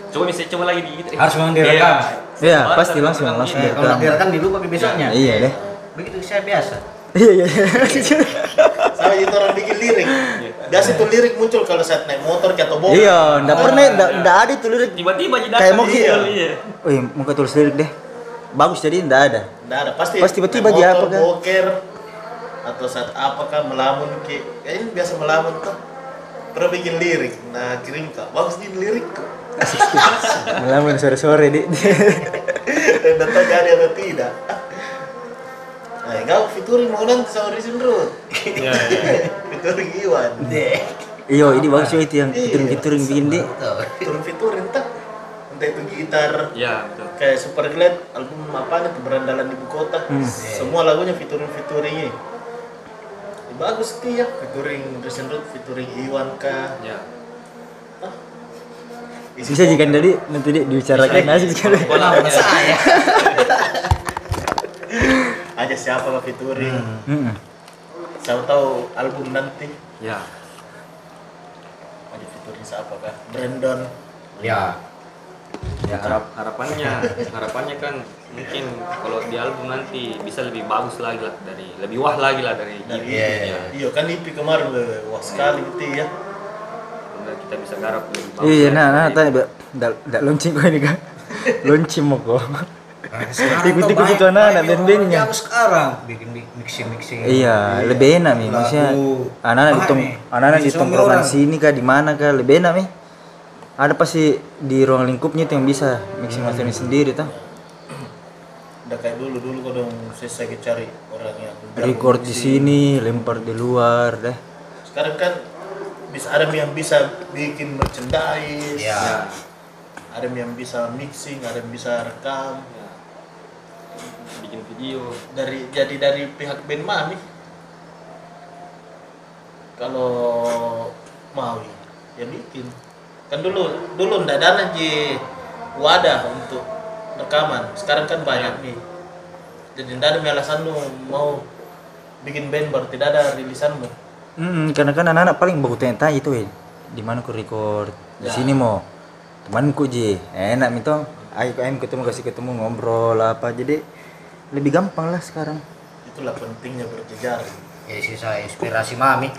Coba misalnya coba lagi di gitar. Harus memang direkam. Iya, Suara pasti langsung- langsung. Eh, kalau Direkam. direkam dilupa besoknya. Iya deh. Begitu saya biasa. Iya iya. iya. sama itu orang bikin lirik biasa tuh lirik muncul kalau saat naik motor kayak atau bohong Iya, enggak pernah enggak enggak ada itu lirik. Tiba-tiba jadi Kayak mau ki- iya. Wih, muka tulis lirik deh. Bagus jadi enggak ada. Nggak ada pasti Pas tiba-tiba dia apa kan? boker atau saat apakah melamun ki kayaknya biasa melamun tuh pernah bikin lirik nah kirim kak bagus nih lirik Melamun sore-sore di. [LAUGHS] dan tahu jadi atau tidak nah kau featuring mau nanti sama Rizin Road Iya, iya. [LAUGHS] featuring Iwan Iya, ini bagus itu yang fituring-fituring bikin di. turun featuring tak entah itu gitar. Iya, betul. kayak Super Glad album apa itu berandalan ibu kota. Semua lagunya featuring featuringnya bagus sih ya. Featuring Rizin Road featuring Iwan kah Ya. Isi Bisa jika tadi nanti di dibicarakan asik sekali. Walaupun [LAUGHS] saya. [LAUGHS] aja siapa lah featuring Heeh. siapa tahu album nanti Ya. aja featuring siapa kah Brandon Ya. Ya harap harapannya harapannya kan mungkin kalau di album nanti bisa lebih bagus lagi lah dari lebih wah lagi lah dari EP Iya, ya. iya kan IP kemarin le, wah sekali gitu ya kita bisa garap lebih bagus. Iya, nah, nah, tanya, Mbak. Nggak, nggak launching kok ini kan. launching [LAUGHS] mau kok. Sekarang Ikut-ikut tuh itu anak-anak banyak band-bandnya. orang jago sekarang bikin mixing mixing. Iya, lebih enak nih. Maksudnya Lagu. anak-anak di nih. anak-anak di tongkrongan sini kah di mana kah lebih enak nih. Ada pasti di ruang lingkupnya itu yang bisa mixing mastering sendiri tuh. udah kayak dulu dulu kau dong lagi cari orang yang Record di sini, lempar di luar deh. sekarang kan bisa ada yang bisa bikin merchandise Ya. Ya. ada yang bisa mixing ada yang bisa rekam ya. Bikin video. dari jadi dari pihak band mami kalau mau ya bikin kan dulu dulu ndak ada lagi wadah untuk rekaman sekarang kan banyak nih jadi ndak ada alasan lu mau bikin band baru tidak ada rilisanmu Hmm, karena kan anak-anak paling bagus tanya itu, eh. Di mana ku record? Di Ya. sini mau. Temanku ji, enak mito. Ayo KM ketemu kasih ketemu ngobrol apa. Jadi lebih gampang lah sekarang. itulah pentingnya berjejaring Ya sisa inspirasi mami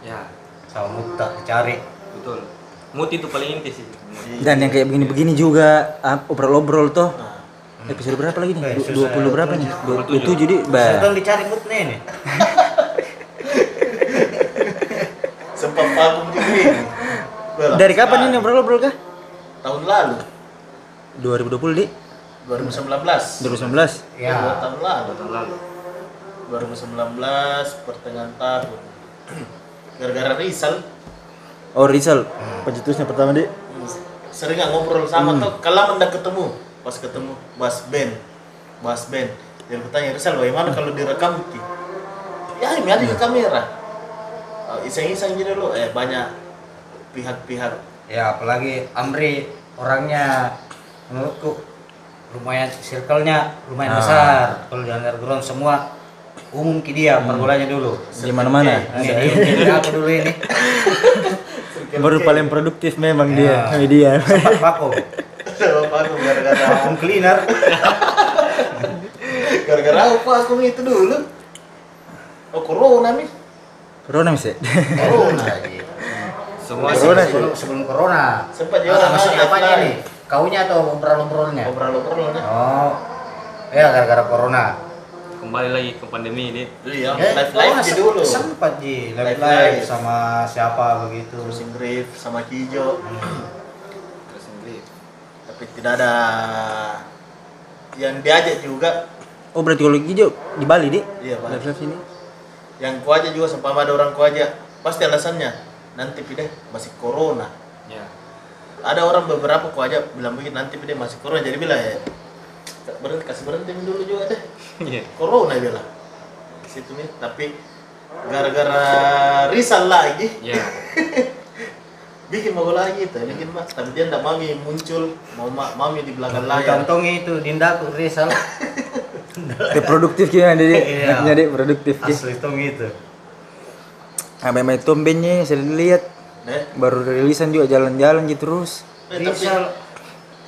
Ya, sama Mukta cari. betul. Mood itu paling inti sih. Mood. Dan yang kayak begini-begini juga ah, obrol-obrol tuh. nah, Episode berapa lagi nih? Eh, Du- susah. 20 berapa nih? 27 di Sedang bah. dicari moodnya ini. sempat vakum juga ini Dari kapan ini obrol-obrol kah? tahun lalu 2020 di 2019 2019 ya dua Ya. tahun lalu. Dua tahun lalu 2019 pertengahan tahun. [CLEARS THROAT] Gara-gara Rizal. Oh Rizal. Pencetusnya pertama di sering nggak ngobrol sama tuh? Kalau mendak ketemu. Pas ketemu bahas band bahas band dia bertanya Rizal bagaimana kalau direkam Ki?" ya ini ada di kamera. Oh, iseng-iseng gitu loh eh banyak pihak-pihak. Ya apalagi Amri orangnya menurutku lumayan circle-nya lumayan Ah. besar. Kalau di underground semua umum ke dia pergolanya dulu. di mana-mana Ini ini aku dulu ini. [LAUGHS] baru paling produktif memang dia Ya. media Sempat vakum. apa aku gara-gara Vakum cleaner. [LAUGHS] gara-gara apa aku itu dulu oh corona nih corona bisa Corona. [LAUGHS] iya. semua Corona sih. sebelum, sebelum corona. sempat live apanya live. nih? Kaunya atau obrol-obrolnya? obrol-obrol nih Oh. Ya gara-gara corona. kembali lagi ke pandemi ini. Iya. Ya, live live di se- dulu. Sempat ji. Live Live live live. sama siapa begitu. Cruising Grave sama Kijo. Terus sendiri tapi tidak ada yang diajak juga. Oh berarti kalau hijau di Bali di iya Pak. live live sini? Yang ku aja juga sempat ada orang ku aja pasti alasannya nanti pide masih corona ada orang beberapa ku aja bilang begini nanti pide masih corona jadi bilang ya berhenti kasih berhenti dulu juga deh. Iya. corona dia bilang. Situ nih tapi gara-gara risal lagi. Ya [LAUGHS] bikin mau lagi tuh bikin mas tapi dia ndak mami muncul mau ma- mami di belakang layar. Kantongi itu Dindaku Rizal [LAUGHS] Teh produktif gimana jadi Iya. jadi produktif asli tong itu. ah memang itu bandnya saya lihat deh baru rilisan juga jalan-jalan gitu terus. Eh, tapi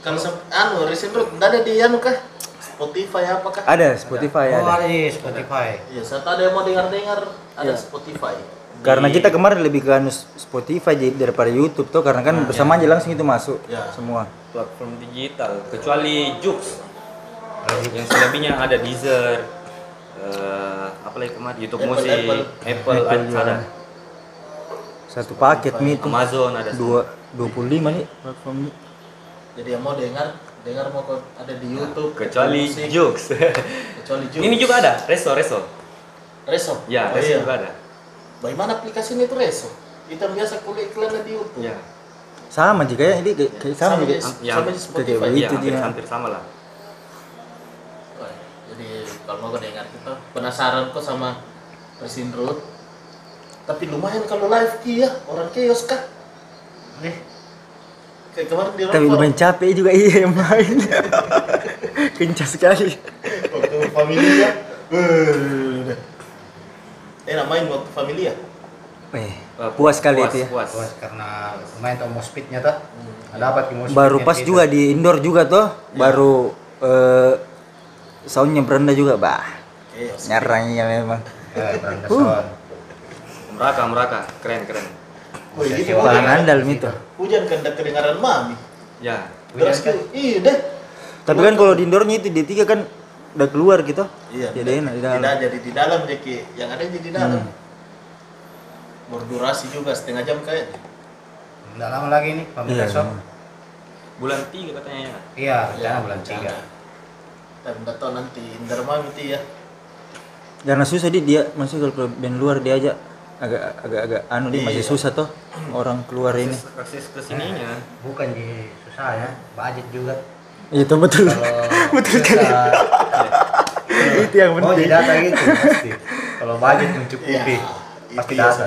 kalau anu recent root ndak ada di anu kah? Spotify apakah ada Spotify oh, ada. Ada di Spotify. Iya, saat ada yang mau dengar-dengar ada Spotify. karena kita kemarin lebih ke anu Spotify jadi daripada YouTube tuh karena kan bersamaan aja langsung itu masuk Ya. semua. Platform digital kecuali Jux. Yang selebihnya ada Deezer eh apa lagi kemarin? YouTube Apple, Music Apple. Apple, Apple ada, ada satu paket nih itu Amazon ada dua dua puluh lima nih platform ini. Jadi yang mau dengar, dengar mau ke- ada di YouTube, kecuali musik, Jux [LAUGHS] kecuali Jux. ini juga ada Reso Reso Reso. ya oh, Reso iya. juga ada Bagaimana aplikasinya itu Reso? Yang biasa kulik iklan di YouTube. ya sama juga ya ini kayak, kayak sama Sama juga yang Sama Spotify. kayak ya Itu hampir, dia. hampir sama lah Wah, Jadi kalau mau dengar kita penasaran kok sama Resin Road. Tapi lumayan kalau live Ki ya, orang kios kah? Eh, Kayak kemarin di tapi lumayan capek juga iya yang main. [LAUGHS] Kencang sekali. Waktu familia eh enak main waktu familia eh puas kali puas, itu ya. Puas. puas. Karena lumayan tau mau speednya tuh. Dapat di mospit baru pas gitu. juga di indoor juga tuh baru eh, soundnya berendah juga bah. Chaos. nyarangnya memang. Eh, beranda sound. Meraka Meraka keren keren Wih, gitu bahan andal itu Hujan kan kedengaran mami. ya Terus tuh, iya deh. tapi kan kalau di indoornya itu di tiga kan udah keluar gitu Iya. jadi enak di dalam Tidak jadi di dalam jadi yang ada jadi di dalam. Hmm. Berdurasi juga setengah jam kayak. Nggak lama lagi nih iya pamit besok. bulan tiga katanya ya Iya, Ya, rencana bulan tiga. Tapi nggak tahu nanti Indar mami itu ya. karena susah di dia masih kalau ke band luar diajak agak agak agak anu dia masih Iya. susah tuh orang keluar ini akses, ke sininya Bukan di susah ya, budget juga. itu betul Kalau [LAUGHS] Betul kita itu yang mau di penting data gitu pasti. Kalau budget mencukupi, pasti itu ya data.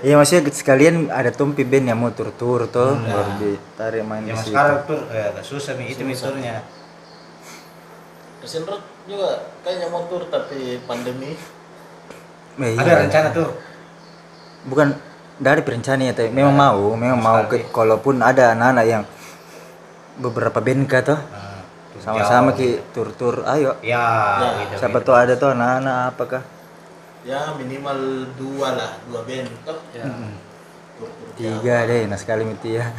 Iya maksudnya sekalian ada tumpi band yang mau tur-tur tuh baru ditarik main di Yang situ. sekarang tuh eh, agak susah nih itu miturnya. Resin Road juga kayaknya mau tur tapi pandemi. Iya. Ada rencana tuh. Bukan dari perencana ya, tapi memang mau, memang mau ke, kalaupun ada anak-anak yang beberapa band kah tuh Nah, tur sama-sama ki tur-tur ayo. Ya, Ya, gitu. Siapa tuh ada tuh anak-anak apakah? Ya minimal dua lah, dua band. Toh. ya Tur-tur Tiga deh, nah sekali miti ya. [LAUGHS]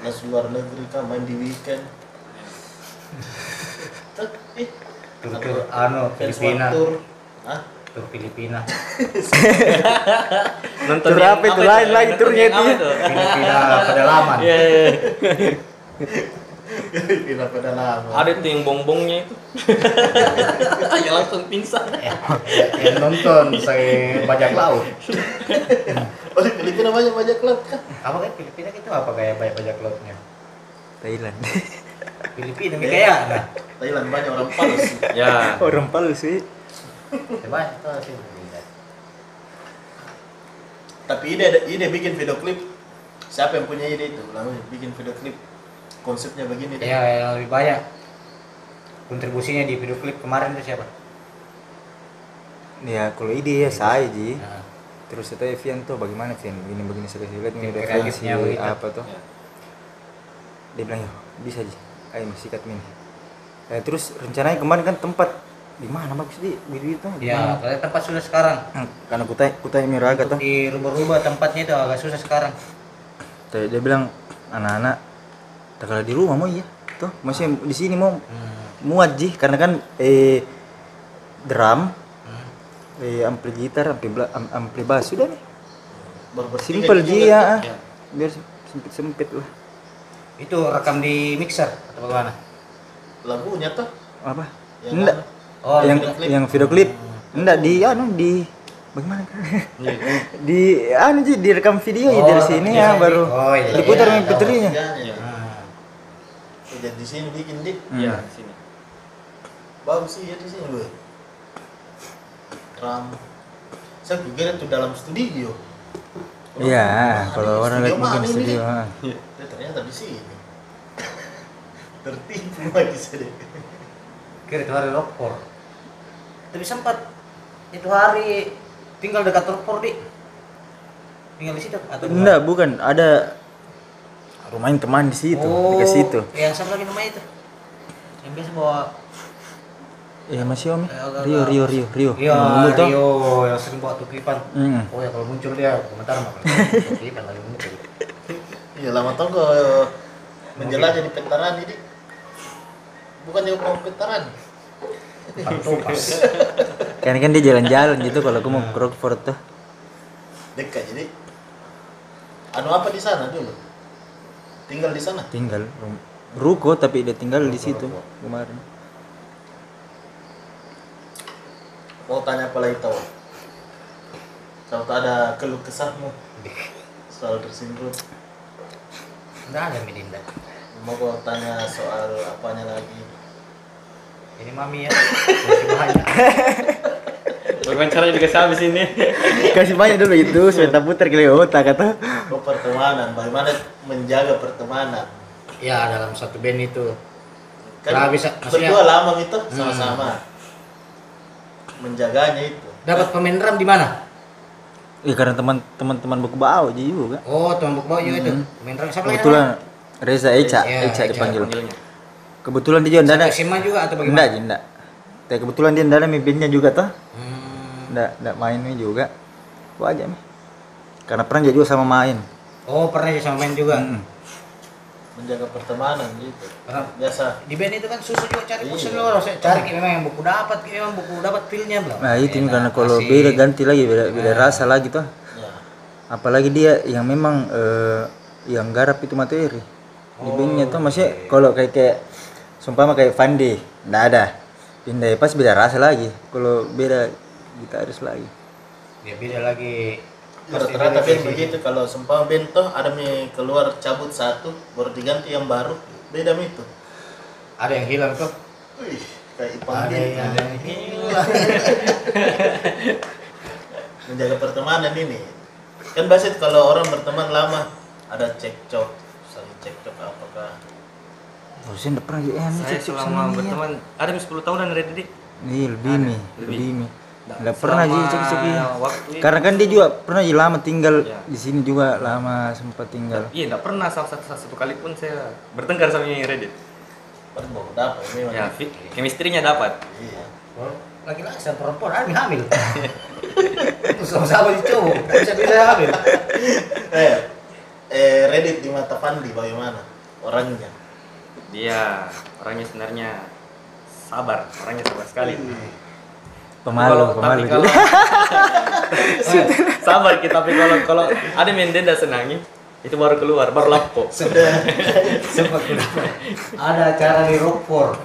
Mas luar negeri kan main di weekend. [LAUGHS] Ih, Tur-tur anu fans Filipina. one tour. Tur Filipina. [LAUGHS] nonton apa itu? Lain lagi turnya itu ya. Filipina pedalaman. Iya, iya, iya. Pindah pedalaman. Ada tuh yang bongbongnya itu. [LAUGHS] ya langsung pingsan. yang nonton saya bajak laut [LAUGHS] Oh di Filipina banyak bajak laut kan? apa kan Filipina itu apa kayak banyak bajak lautnya Thailand Filipina kayak nah Thailand banyak orang palsu. Ya. orang Palu sih coba itu sih Tapi ide ide bikin video klip. Siapa yang punya ide itu? Lalu bikin video klip. Konsepnya begini deh. ya yang lebih banyak kontribusinya di video klip kemarin itu siapa ya kalau ide ya saya ji nah, terus itu Evian tuh bagaimana Vian begini begini sekali lihat nih Tim referensi apa tuh Ya. dia bilang ya bisa ji ayo sikat min Eh, terus rencananya kemarin kan tempat di mana bagus di video itu di ya mana? kalau tempat sudah sekarang. Hmm, karena kutai kutai miraga tuh di rubah-rubah tempatnya itu agak susah sekarang. Tadi dia bilang anak-anak tak kalau di rumah mau iya tuh masih di sini mau hmm. muat ji. Karena kan eh drum Hmm. eh ampli gitar ampli bla, am- ampli bass. Sudah nih. Juga ji tuh. ya Ya. biar sempit sempit lah. Itu rekam di mixer atau bagaimana? Lagunya tuh. apa? Yang enggak? Oh yang video klip. yang video klip enggak di anu di bagaimana [LAUGHS] Iya. di anu ji direkam video ya Oh, dari sini iya, ya iya. baru Oh, iya, iya. diputar Iya, mp3 nya iya, iya. Jadi di sini bikin dik. Iya, sini. Bagus sih ya di sini gue. Ram. Saya pikir itu dalam studio. iya kalau orang lihat mungkin studio Dik? ah. Ya, ternyata di sini. [LAUGHS] Tertipu lagi saya. kira itu hari lokpor tapi sempat itu hari tinggal dekat lokpor di tinggal di situ atau enggak bukan ada rumahnya teman di situ oh, di situ yang sama lagi namanya itu yang biasa bawa Iya masih om. Agak- Rio Rio Rio Rio. Iya, Yang tuh. Rio yang sering bawa tukipan. Hmm. Oh ya kalau muncul dia komentar mah kalau [LAUGHS] tukipan lagi muncul. Iya lama tau gue menjelajah di pentaran ini. Bukan di mau pentaran. Pantopas. Kan kan dia jalan-jalan gitu kalau aku mau ke Rockford tuh. Dekat jadi. Anu apa di sana dulu? Tinggal di sana. Tinggal rum- ruko tapi dia tinggal di situ kemarin. Mau tanya apa lagi tahu? Kalau tak ada keluh kesahmu soal tersinggung. Enggak ada Melinda. Mau kau tanya soal apanya lagi? Ini mami ya. Masih banyak. [LAUGHS] Wawancara juga habis ini. Kasih banyak dulu itu, saya putar kali otak kata. Oh pertemanan, bagaimana menjaga pertemanan? Ya dalam satu band itu. Kan Nah, bisa- maksudnya- berdua lama gitu sama-sama. Menjaganya itu. Dapat pemain drum di mana? Iya karena teman-teman teman buku bau aja juga. Oh, tuan buk itu. Pemain drum siapa? Kebetulan Reza Eca, Eca Eca dipanggil. Panggilnya. Kebetulan dia juga ada. SMA juga atau bagaimana? Enggak, enggak. Tapi kebetulan dia ndak ada mimpinnya juga tuh. Hmm. Enggak, enggak mainnya juga. Gua aja nih. Karena pernah juga sama main. Oh, pernah ya sama main juga. Mm-mm. Menjaga pertemanan gitu. Karena Biasa. di band itu kan susah juga cari Iya. pulsa lo harus cari kayak memang yang buku dapat memang buku dapat filenya belum Nah itu Enak, karena kalau asik. beda ganti lagi beda beda rasa lagi tuh. Ya. Apalagi dia yang memang eh, yang garap itu materi. Di bandnya tuh maksudnya kalau kayak kayak sumpama kayak Fandi, enggak ada. Pindah pas beda rasa lagi. Kalau beda gitaris lagi. ya beda lagi. Rata-rata band begitu. Kalau sempama band toh ada mi keluar cabut satu baru diganti yang baru. Beda mi itu. ada yang hilang tuh Wih, kayak Ipang ada yang hilang. [LAUGHS] Menjaga pertemanan ini. Kan biasa kalau orang berteman lama ada cekcok. Saling cekcok apakah Harusnya enggak pernah ya, ini Saya cekcok selama sama berteman ada 10 tahunan dari Didik. Iya lebih nih, lebih. nih. Enggak pernah sih itu- Karena kan dia juga pernah ya lama tinggal Iya. di sini juga lama sempat tinggal. Iya, enggak pernah salah satu, satu kali pun saya bertengkar sama yang Reddit. baru dapat memang Ya, chemistry-nya dapat. iya laki-laki sama perempuan ada yang hamil itu sama-sama di cowok nggak bisa bisa hamil [LAUGHS] eh eh Reddit di mata Pandi bagaimana orangnya Dia orangnya sebenarnya sabar, orangnya sabar sekali. Pemalu, Kalau- pemalu. Tapi kalau [LAUGHS] sabar kita, tapi kalau kalau ada yang dia tidak senangi, Itu baru keluar, baru lapko. Sudah [LAUGHS] sempat. Ada acara di Rockport.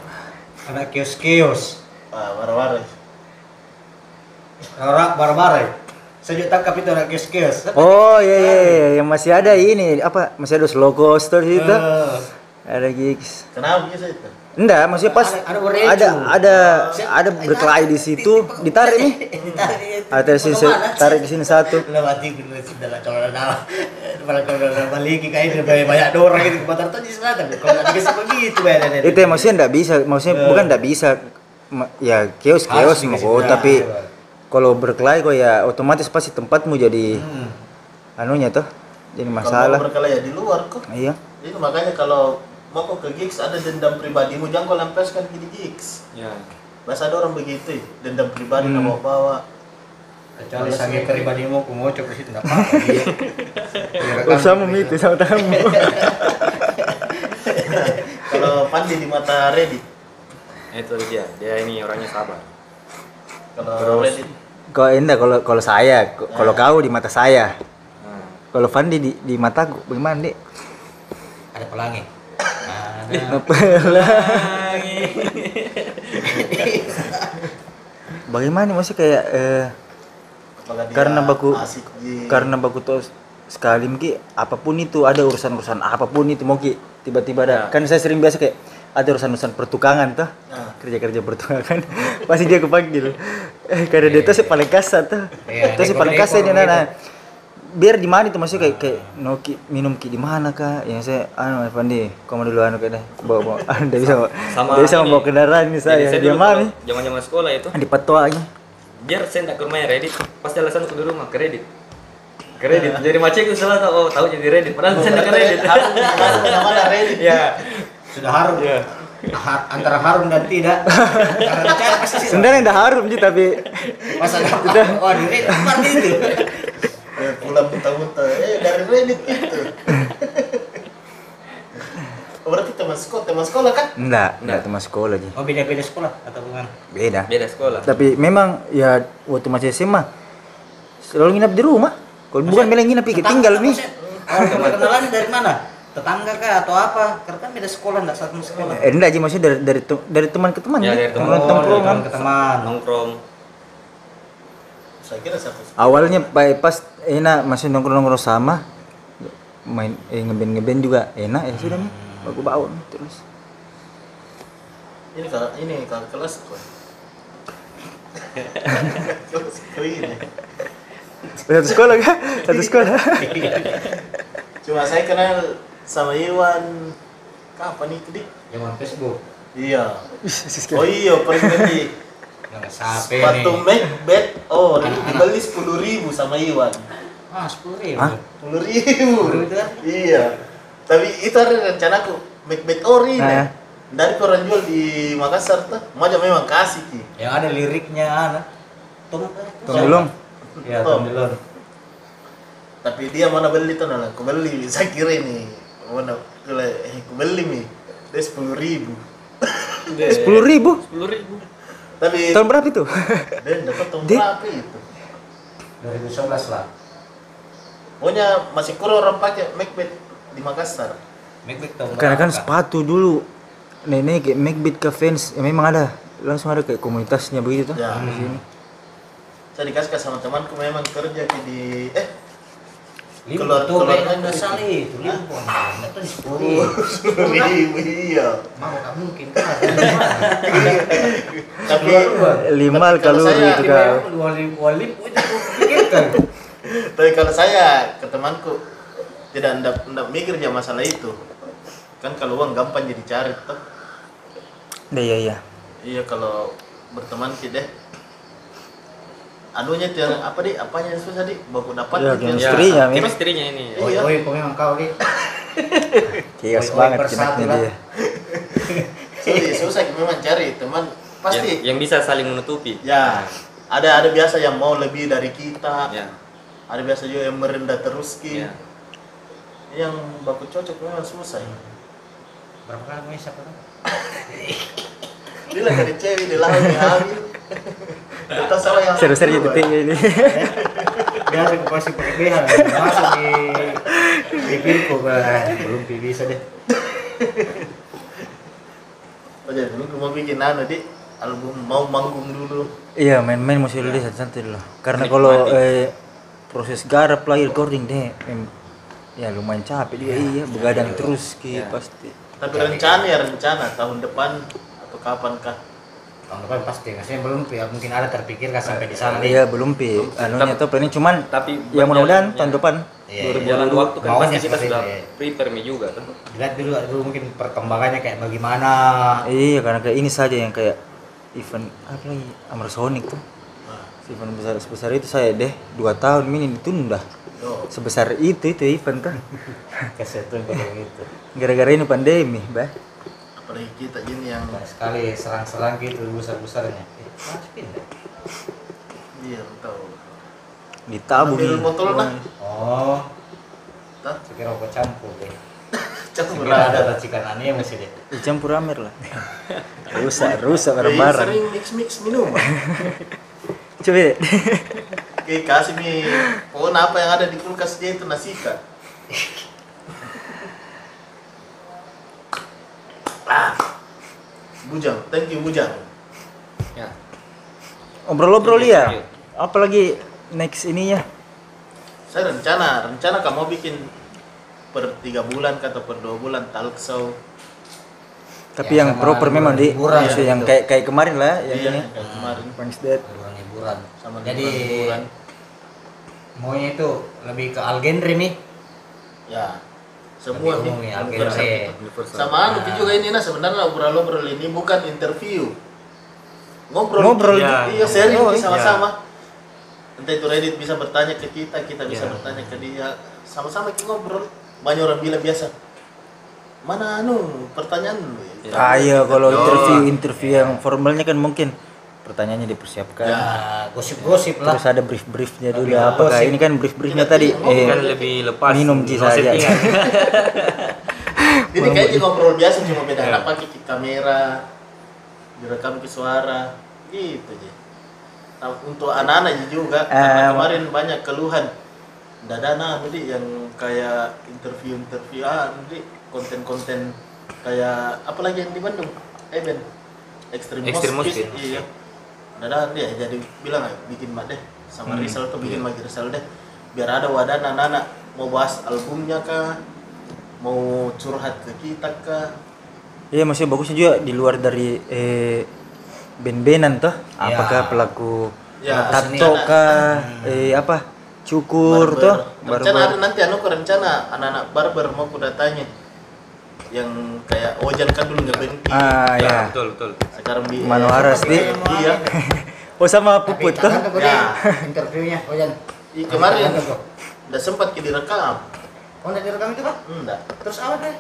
Ada kios-kios. Ah, marah-marah. Orang barbar. Saya juga tangkap itu ada kios-kios. Oh iya iya iya yang masih ada ini apa masih ada slow coaster itu Eh, ada gigs. Kenapa bisa itu? enggak maksudnya pas Ada- ada ada ada ada berkelahi di situ. Ditarik nih. [LAUGHS] Ada di sini tarik di sini satu. Lewati dulu sudah lah kalau ada kalau ada balik kayak itu banyak banyak orang gitu. Batar tuh di selatan kalau nggak dikasih begitu itu ya, maksudnya enggak bisa maksudnya bukan enggak bisa. Ya kios Harus mau tapi kalau berkelahi kok ya otomatis pasti tempatmu jadi Hmm. anunya tuh jadi Kalau masalah. mau berkelahi ya di luar kok. iya. Jadi makanya kalau mau kok ke gigs ada dendam pribadimu jangan kau lampiaskan ke di gigs. Ya. Biasa ada orang begitu, ya, dendam pribadi Hmm. bawa bawa. kecuali sange pribadimu aku mau coba enggak apa-apa dia. Dia rekam sama tamu [LAUGHS] Kalau Pandi di mata Reddit, Itu dia. Dia ini orangnya sabar. kalau. Reddit kalau enggak kalau kalau saya k- kalau kau di mata saya Nah, kalau Fandi di di mataku bagaimana dek ada pelangi ada bagaimana maksudnya kayak eh, karena baku di karena baku tuh sekali mungkin apa pun itu ada urusan-urusan apa pun itu ki tiba-tiba ada Ya. kan saya sering biasa kayak ada urusan-urusan pertukangan tuh Nah. kerja-kerja pertukangan [LAUGHS] pasti dia kepanggil eh karena dia tuh sih paling kasar tuh Iya, tuh neko- paling kasar dia gitu. nah. Biar di mana itu? Maksudnya kayak kayak no ki, minum ki di mana kak? Yang saya anu Fandi kamu dulu anu kayak deh bawa bawa. [LAUGHS] Dia bisa bawa Sama dia bisa ini. membawa kendaraan ini Jadi saya dulu mana kalau zaman-zaman sekolah itu, di patuanya biar saya tidak ke rumah Reddit, pasti alasan aku di rumah kredit. Kredit. Jadi macet itu salah tahu, oh tahu jadi Reddit. Padahal saya tidak ke Reddit. harus harus namanya Reddit. Ya. sudah harum. Ha- antara harum dan tidak. [LAUGHS] Sebenarnya udah harum sih tapi masa udah. Oh di Reddit seperti itu [LAUGHS] Eh, pulang muntah-muntah, eh dari Reddit gitu. [LAUGHS] Oh, berarti teman sekolah, teman sekolah kan? enggak enggak teman sekolah aja. Oh beda beda sekolah atau bukan? Beda. Beda sekolah. tapi memang ya waktu masih SMA selalu nginap di rumah. Kalau bukan bilang nginap pikir tinggal nih. oh kenalan dari mana? Tetangga kah atau apa? Karena kan beda sekolah enggak satu sekolah. Eh, enggak aja maksudnya dari dari dari teman ke teman Ya, dari teman. teman. dari teman ke teman. Nongkrong. Saya kira awalnya pa- pas enak masih nongkrong nongkrong sama. Main eh, ngeband ngeband juga enak ya sudah nih aku bawa nih, terus. Ini kalau ini kalau kelas kok. [LAUGHS] kelas kau ini. satu sekolah kan satu sekolah. [LAUGHS] Cuma saya kenal sama Iwan. Kapan itu di? zaman Facebook. Iya. Oh iya, pernah sape sepatu Macbeth. Oh, itu dibeli sepuluh ribu sama Iwan. ah sepuluh ribu? Sepuluh ribu. Kan? Iya. Tapi itu ada rencanaku Macbeth ori Nah, ya. Dari orang jual di Makassar tuh, Maja memang kasih ki. yang ada liriknya ada Tom Tom Delong ya Tom Delong Tapi dia mana beli tuh nah, aku beli. [LAUGHS] Saya kira ini mana eh aku beli nih. Dia sepuluh ribu. sepuluh ribu Sepuluh ribu. Tapi tahun berapa itu? [LAUGHS] Dia dapat tahun berapa itu? 2011 lah. Pokoknya masih kurang orang pakai Macbeth di Makassar. Macbeth tahun karena kan sepatu dulu. Nenek kayak Macbeth ke fans. Ya memang ada. Langsung ada kayak komunitasnya begitu tuh. Ya. di sini. Saya dikasih sama temanku memang kerja di eh Keluar- tuh kayak negeri. dasar itu limpon itu sepuluh. sepuluh ribu iya. mau nggak mungkin. Kan Tapi lima kalau itu ribu dua ribu itu pikirkan. [LAUGHS] Tapi kalau saya ke temanku tidak ndak ndak mikir ya masalah itu. Kan kalau uang gampang jadi cari tuh. iya iya iya. Iya kalau berteman ki deh. Anunya tuh yang apa deh? Apanya yang susah deh? Baku dapat Ya, gitu yang chemistry. susah. Istrinya, Mi. Chemistry-nya ini. Iya. oi oi kau memang kau kios Oi, oi, banget kinaknya dia [LAUGHS] Susah, susah memang cari teman pasti. Yang, yang bisa saling menutupi. Ya, ada ada biasa yang mau lebih dari kita. Ya. Ada biasa juga yang merendah terus ki. Ya. Yang baku cocok memang susah. berapa kali kau isap kan [LAUGHS] Dia lah dari cewek di laut yang hamil. Kita sama yang seru-seru titiknya ini. Dia harus kasih pakai BH masuk di Dipilku bah, belum pi bisa deh. Oh jadi lu mau bikin anu di album mau manggung dulu. Iya, main-main mesti dulu deh santai dulu. Karena kalau eh, proses garap lah recording deh, ya lumayan capek juga iya, begadang terus ki pasti. Tapi rencana ya rencana tahun depan atau kapan kah? Tahun depan pasti, maksudnya belum pi, mungkin ada terpikir kan sampai di sana nih. Iya, belum pi. Anunya tuh planning cuman Tapi ya mudah-mudahan tahun depan. Iya, berjalan waktu kan pasti kita sudah itu, iya. prepare juga kan. Lihat dulu, dulu mungkin perkembangannya kayak bagaimana. Iya, karena kayak ini saja yang kayak event apa lagi Amar Sonic tuh. Nah, Event besar sebesar itu saya deh dua tahun ini ditunda. Sebesar itu itu event kan. [LAUGHS] Kesetun kayak gitu. Gara-gara ini pandemi, bah. Apalagi kita ini yang Banyak sekali serang-serang gitu besar-besarnya. Eh, pindah. iya tahu. Ditabung. Ambil nih. botol nah. Oh, Tah, sekira kau campur deh. [LAUGHS] campur ada racikan aneh masih deh. Dicampur amer lah. rusak, rusak Kayak bareng-bareng. sering mix mix minuman. [LAUGHS] Coba deh. Kayak kasih mi pohon apa yang ada di kulkas dia itu nasika. [LAUGHS] Ah, bujang, thank you bujang. Ya. Obrol-obrol ya. Apalagi next ininya. Saya rencana, rencana kamu bikin per tiga bulan atau per dua bulan talk show. Tapi Ya, yang proper memang di hiburan ya, yang gitu. kayak kayak kemarin lah yang Iya, ini. kayak kemarin. Wednesday. Hiburan hiburan. Sama Jadi hiburan-hiburan. maunya itu lebih ke algenre nih. Ya, semua nih. ya, universal. algenre. Universal. Sama anu juga ini nah sebenarnya obrol-obrol ini bukan interview. Ngobrol. Ngobrol. Iya, Ya. sharing Oh, iya. sama-sama. Entah itu Reddit bisa bertanya ke kita, kita bisa Ya. bertanya ke dia. Sama-sama kita ngobrol. Banyak orang bilang biasa. Mana anu pertanyaan? Ya. Ah iya kalau Oh. interview interview yang formalnya kan mungkin pertanyaannya dipersiapkan. Ya. Nah, gosip-gosip lah. Terus ada brief-briefnya dulu apakah gosip. ini kan brief-briefnya Kita tadi tinggal eh Kan lebih lepas. minum ji no saja. Jadi kayaknya ngobrol biasa cuma beda Ya. pakai ke kamera, direkam ke suara, gitu aja. Nah, untuk anak-anak juga, karena Eh, kemarin banyak keluhan. Anak nanti yang kayak interview-interview, ah nanti konten-konten kayak apa lagi yang di Bandung? Eh Ben, Extreme, Extreme Hospice. Hospice. Iya. Ada dia jadi bilang "Ah, bikin mak deh sama Hmm, Rizal tuh bikin iya. lagi Rizal deh biar ada wadah anak-anak mau bahas albumnya kah mau curhat ke kita kah Iya maksudnya bagusnya juga di luar dari eh band-bandan tuh. Ya. Apakah pelaku Ya, tato seni anak. kah eh apa cukur Barber. tuh rencana ada barber. nanti anu ke rencana anak-anak barber mau ku datanya yang kayak Ojan kan dulu nggak berhenti Ah Ya, ya. betul betul. sekarang bi Mano Aras, Di. iya [LAUGHS] Oh sama puput tuh. Ya. interviewnya, oh Jan. Ih, kemarin udah sempat ke direkam Oh, udah direkam itu, Pak? enggak Terus apa deh?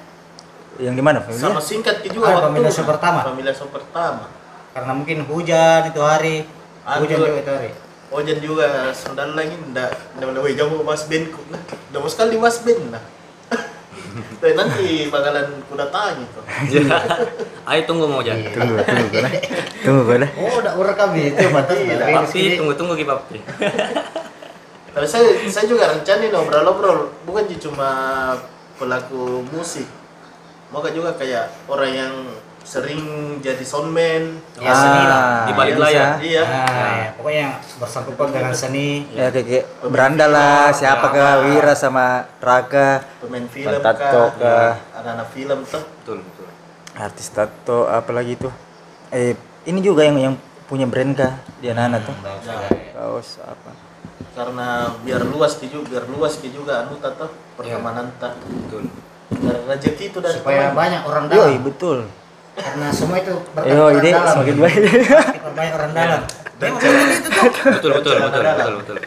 Yang di mana? sama singkat ke Ah, juga waktu pemilihan pertama. pemilihan pertama Karena mungkin hujan itu hari. Aduh. Hujan juga itu hari. Ojan juga sendal lagi ndak ndak boleh jauh mas nah udah mau sekali mas band nah Dan nanti bakalan ku datangi tuh Ya. Ayo tunggu mau jangan. Iya. Tunggu, tunggu kau dah. Tunggu kau dah. Oh, udah urekam itu batas Iya, dari Papi sini. tunggu tunggu ki papi. Tapi saya saya juga rencanain obrol-obrol bukan cuma pelaku musik. Mau juga kayak orang yang sering jadi soundman. Ya, seni lah. Di balik bisa. layar. Iya. Nah, ya, pokoknya yang bersangkutan dengan seni. Ya kayak, kayak beranda lah, siapa kah Wira sama Raka, Pemain film Tato kah? kah? Anak-anak film tuh. Betul betul. artis tato apalagi tuh. Eh ini juga yang yang punya brand kah di anak tuh. Ya. Kaos apa? Karena biar luas ki juga, biar luas ki juga anu tato pertemanan tak. Betul. Rezeki itu dari Supaya teman. banyak orang Yoi, dalam. betul. Karena semua itu berkat Yo, orang ide dalam. semakin baik. Orang dalam. Memang seperti itu tuh. Betul betul betul betul betul.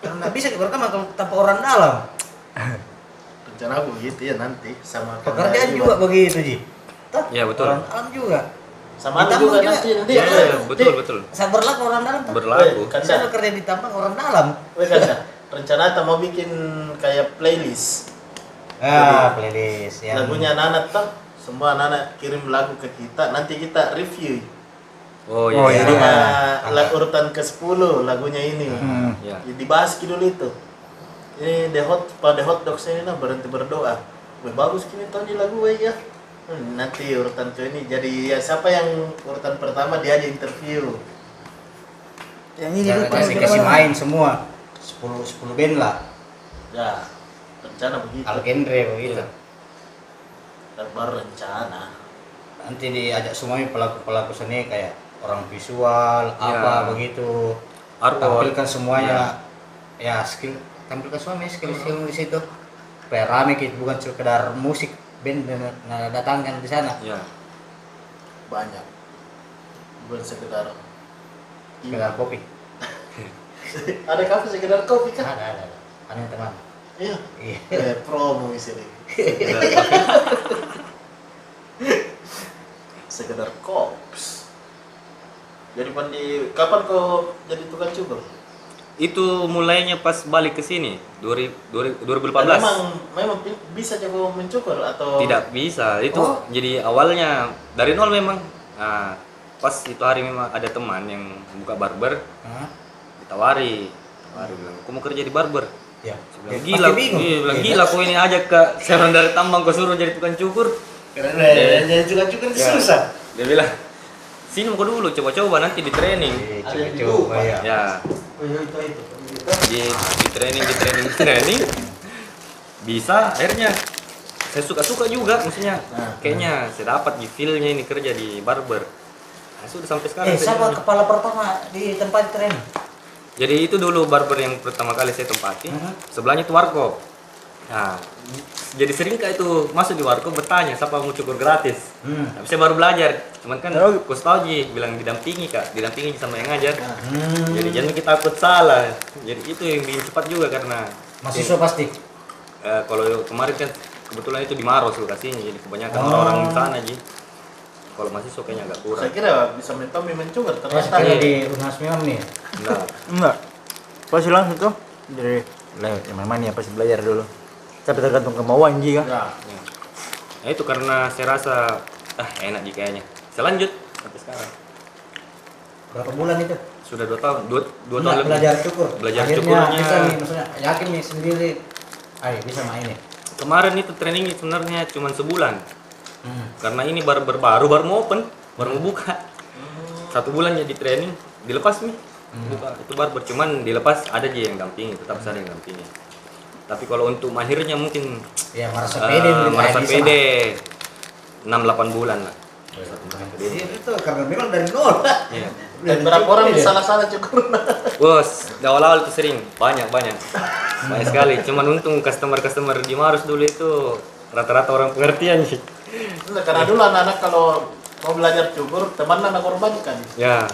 Karena bisa kalau tanpa orang dalam. Rencana aku gitu ya nanti sama Pekerjaan juga begitu, Ji. Toh, Ya, betul. Orang dalam juga. Sama juga juga. nanti nanti. Ya, eh, betul betul. Sabarlah orang dalam. Berlaku. Kan Saya kerja di tambang orang dalam. Kan rencana kita mau bikin kayak playlist Ah, playlist yang lagunya anak-anak tuh semua anak-anak kirim lagu ke kita nanti kita review. Oh Oh, iya. jadi- sama la- urutan ke 10 lagunya ini. Hmm. Ya. Ya, dibahas ki dulu itu. Ini the hot pada hot dogs ini nah berhenti berdoa. Wih, bagus kini tahu di lagu weh, ya. Hmm, nanti urutan ke ini. Jadi ya siapa yang urutan pertama dia aja interview. Yang ini Ya, lupa. kasih kasih main semua. 10 10 band lah. Ya rencana begitu. Al genre begitu. Dan baru rencana nanti diajak semuanya pelaku pelaku seni kayak orang visual apa begitu. Artwork. tampilkan semuanya. Ya skill tampilkan semuanya skill skill di situ. Rame gitu bukan sekedar musik band dan nah, datangkan di sana. Ya banyak. Bukan sekedar sekedar kopi. [LAUGHS] Ada kafe sekedar kopi kan ada ada ada. Ada teman. Iya. Iya. Eh, promo di sini [LAUGHS] sekedar kops. Jadi pandi kapan kau jadi tukang cukur? Itu mulainya pas balik ke sini 2000 2018 memang memang bisa jago mencukur atau tidak bisa itu Oh. jadi awalnya dari nol memang. Nah, pas itu hari memang ada teman yang buka barber Hah? ditawari tawari bilang aku mau kerja di barber ya. Pasti gila. bingung. Iya, bilang Iya. gila kau ini ajak ke seorang dari tambang kau suruh jadi tukang cukur. Karena jadi tukang cukur itu Ya. susah. Dia bilang sini mau dulu coba-coba nanti di training. Iya, coba-coba ya. Ya. Oh, iya, itu itu. Di, di training di training di training. Bisa akhirnya. Saya suka-suka juga maksudnya. Nah. kayaknya saya dapat di feel-nya ini kerja di barber. Nah, sudah sampai sekarang eh saya siapa kepala pertama di tempat tren jadi itu dulu barber yang pertama kali saya tempati Mhm. sebelahnya itu warkop nah jadi sering kayak itu masuk di warkop bertanya siapa mau cukur gratis hmm. tapi saya baru belajar cuman kan Oh. kus tahu Ji, bilang didampingi kak didampingi sama yang ngajar Hmm. jadi jangan kita takut salah jadi itu yang bikin cepat juga karena mahasiswa pasti Eh, kalau kemarin kan kebetulan itu di Maros lokasinya jadi kebanyakan Oh. orang-orang di sana Ji. Kalau mahasiswa kayaknya agak kurang. saya kira bisa mentomi mencukur ya ternyata sekali di Unas Memang nih Nah, Enggak. Pasti langsung tuh dari lewat yang mana ya pasti belajar dulu. Tapi tergantung kemauan Ji kan. ya ya. Nah, itu karena saya rasa ah enak Ji kayaknya. Saya lanjut sampai sekarang. berapa bulan itu Sudah dua tahun, dua, dua tahun Enggak, lebih. belajar cukur Belajar akhirnya cukurnya. bisa nih maksudnya yakin nih sendiri ayo bisa main nih Kemarin itu training sebenarnya cuma sebulan. Hmm. Karena ini baru baru baru, baru mau open, baru mau buka. Satu bulan jadi training, dilepas nih. Buka itu barber cuman dilepas ada aja yang dampingi, tetap ada yang dampingi. Tapi kalau untuk mahirnya mungkin ya merasa Eh, pede nih, merasa pede. 6-8 bulan lah. Iya, itu karena memang dari nol. Iya. dan berapa orang salah-salah cukur [LAUGHS] bos di awal-awal itu sering. Banyak banyak. Banyak sekali. Cuman untung customer customer di Maros dulu itu rata-rata orang pengertian sih karena dulu anak-anak kalau mau belajar cukur teman anak korbankan ya.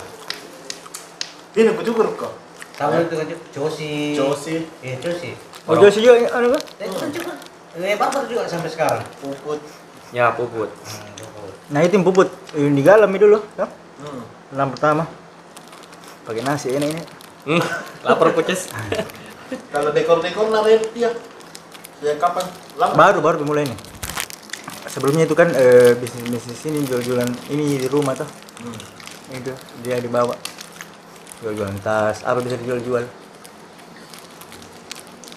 Ini aku cukur kok. Tahu itu kan Josi Josi iya Josi Oh, Josi juga ada kan? Ya, itu kan cukur eh barbar juga sampai sekarang. Puput. Ya puput. Hmm. Nah, itu yang puput. Yang di galam itu dulu, kan? hmm. Enam pertama. Pakai nasi ini ini. hmm, lapar puces kalau dekor-dekor narik dia ya kapan? Lama. Baru baru mulai nih. Sebelumnya itu kan eh, bisnis bisnis ini jual-jualan ini di rumah tuh. hmm. Itu dia dibawa. Jual-jualan tas, apa bisa dijual-jual.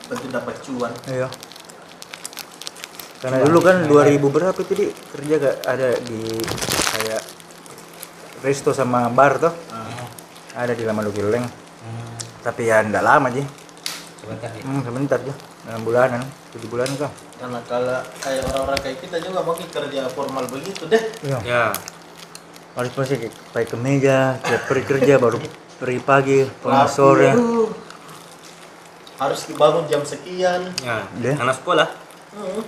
penting dapat cuan Iya. Karena dulu kan 2000 berapa itu di kerja gak ada di kayak resto sama bar tuh. Ada di Lama Lukileng. Hmm, Tapi ya enggak lama sih. Sebentar nih Hmm, sebentar aja. 6 bulanan, 7 bulan kah? karena kalau kayak orang-orang kayak kita juga mungkin kerja formal begitu deh Iya. ya Harus pasti kayak pakai kemeja, tiap hari kerja baru pergi pagi, pulang sore. harus dibangun jam sekian ya Deh. anak sekolah hmm.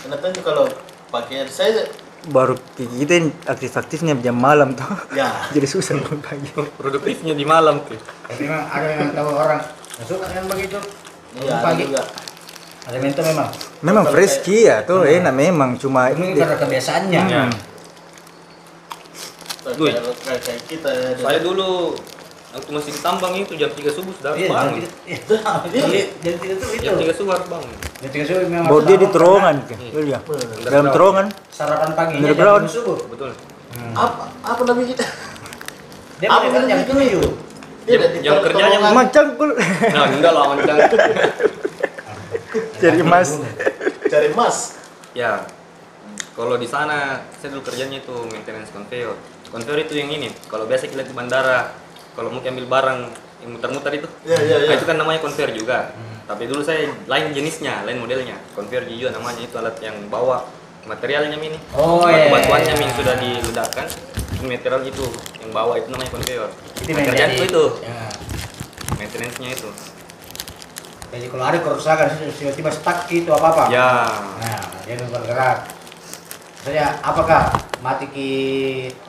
karena tentu kalau pakaian saya Baru kita aktif-aktifnya jam malam tuh. ya [LAUGHS] Jadi susah bangun pagi. produktifnya di malam tuh tapi memang ada yang tahu orang yang suka dengan begitu iya pagi? juga. Ada mentor memang? Memang fresh ya tuh enak memang cuma ini karena kebiasaannya. Ya Duit. kayak, kayak kita saya dulu waktu masih di tambang itu jam 3 subuh sudah Iya, bangun. jadi iya, jadi tidak tuh itu. jam 3 subuh harus bangun. Jadi tidak subuh memang bawa harus dia di terowongan. Iya. Underground. Dalam terowongan. Sarapan pagi Brown. subuh. betul. Apa apa namanya kita Dia Apa mulai kan Jam- ada di jam kerjanya. Macam pul. nah enggak lah mancang Cari emas. Cari emas. Ya, kalau di sana saya dulu kerjanya itu maintenance conveyor. Conveyor itu yang ini. Kalau biasa kita lihat di bandara, kalau mau ambil barang yang muter-muter itu, Iya, iya, nah, iya. itu kan namanya conveyor juga. Tapi dulu saya lain jenisnya, lain modelnya. Conveyor juga namanya itu alat yang bawa materialnya ini. Oh, iya, Batu-batuannya iya, min iya. sudah diledakkan. Itu material itu yang bawa itu namanya conveyor. Itu Nah, yang kerjaan itu itu, Ya. maintenance-nya itu. Jadi kalau ada kerusakan tiba-tiba stuck gitu apa-apa. Ya, Nah, dia bergerak. Saya apakah mati ki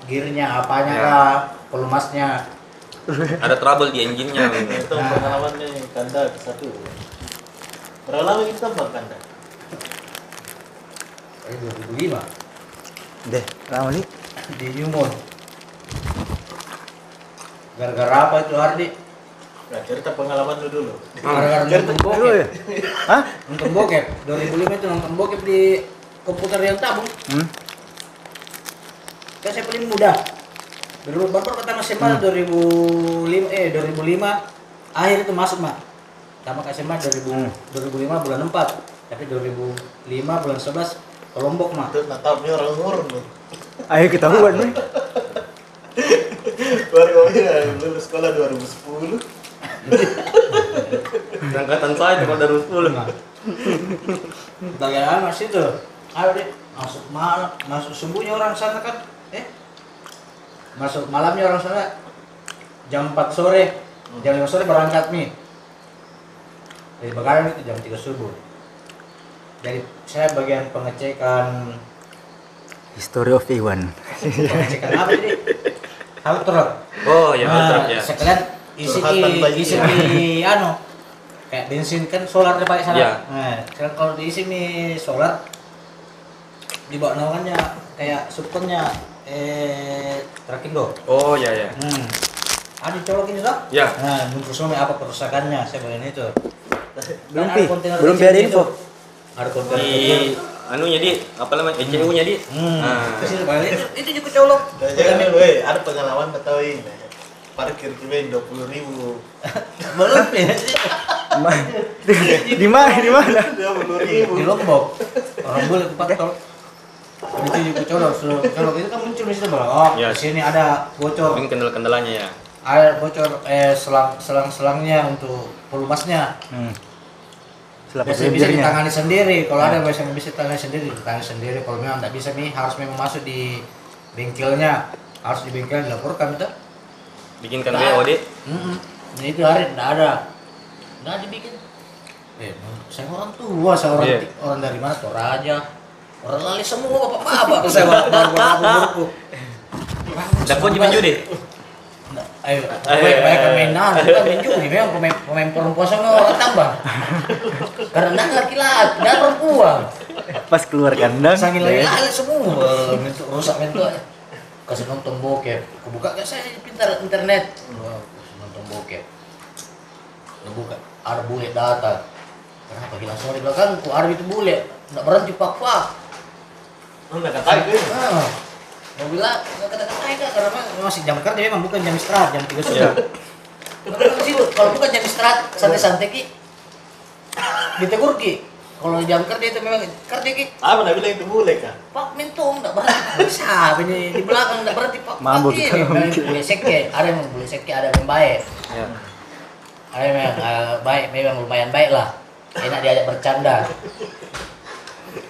gearnya apanya Ya. kah, pelumasnya. [LAUGHS] ada trouble di engine-nya. Min. Itu Nah. pengalamannya Kanda satu. Berapa lama kita tambah Kanda? Eh 2005 Deh, lama nih. Di Newmont. Gara-gara apa itu Ardi? Nah, cerita pengalaman lu dulu. Gara-gara nonton bokep. ya. Hah? Nonton bokep. 2005 itu nonton bokep di komputer yang tabung. Hmm? Kan saya paling muda. Dulu baru pertama SMA 2005 eh 2005 akhir itu masuk mak. Sama ke SMA 2000, 2005 bulan 4. Tapi 2005 bulan 11 ke Lombok mak. Itu natapnya orang ngurun lu. Ayo ketahuan nih. Baru ya, lulus sekolah 2010. Angkatan saya itu kalau dari 10. Bagaimana masih itu? Ayo deh masuk malam, masuk subuhnya orang sana kan? Eh, masuk malamnya orang sana jam 4 sore, jam 5 sore berangkat nih. Dari Bakaran itu jam 3 subuh. Jadi saya bagian pengecekan History of Iwan. truk. Oh, ya, Nah, truk ya. Sekalian isi di isi di anu kayak bensin kan solar dipakai sana. Iya. Nah, sekarang kalau diisi nih solar dibawa naungannya kayak supportnya eh Trakindo. Oh, ya, ya. Hmm. Ada colok ini toh? Ya. Nah, muncul semua apa kerusakannya saya bagian itu. Belum, Kan Pi. Belum kecil ada info. Ada kontainer Di kecil. anunya di apa namanya? ECU-nya di. Hmm. Nah. Di sini bagian itu itu juga colok. Jangan lu, eh, ada pengalaman atau ini. Parkir kimen 20 ribu. [LAUGHS] Belum ya. [LAUGHS] Ma- di mana? Di mana? 20 ribu. di Lombok orang boleh ke tol itu juga colok so, colok itu kan muncul di situ bro oh Ya. di sini ada bocor Mungkin kendala-kendalanya ya. ada bocor eh selang selang selangnya untuk pelumasnya Hmm. Bisa bibirnya. ditangani sendiri kalau ada biasa bisa ditangani sendiri ditangani sendiri kalau memang tidak bisa nih harus memang masuk di bengkelnya harus di bengkel dilaporkan itu Bikinkan Nah. WOD. Mm-mm. Nah, itu hari tidak ada nggak dibikin eh saya orang tua saya orang Iya. orang dari mana Toraja orang lali semua bapak bapak saya bapak bapak bapak Dapat di menjudi. Nggak, ayo baik baik mainan bukan main judi memang pemain pemain perempuan sama orang tambah karena laki-laki dan perempuan Pas keluar kandang. Sangi ya. lali semua mentuk rusak mentuk kasih nonton bokep kebuka kan saya pintar internet kasih nonton bokep kebuka ada bule datang kenapa hilang semua di belakangku ada itu bule nggak berhenti pak pak Lu enggak kata itu. Ah mau bilang nggak kata kata kan karena memang masih jam kerja memang bukan jam istirahat jam tiga subuh Kalau sih, kalau bukan jam istirahat santai-santai ki ditegur ki kalau jam kerja itu memang kerja ki Apa nak bilang itu boleh kah? Pak Mentung enggak berhenti. Bisa ini di belakang enggak berhenti Pak. Mabuk kita. Memang boleh seke, ada yang boleh seke, ada yang baik. Ya. Ada yang memang eh, baik, memang lumayan baik lah. Enak diajak bercanda.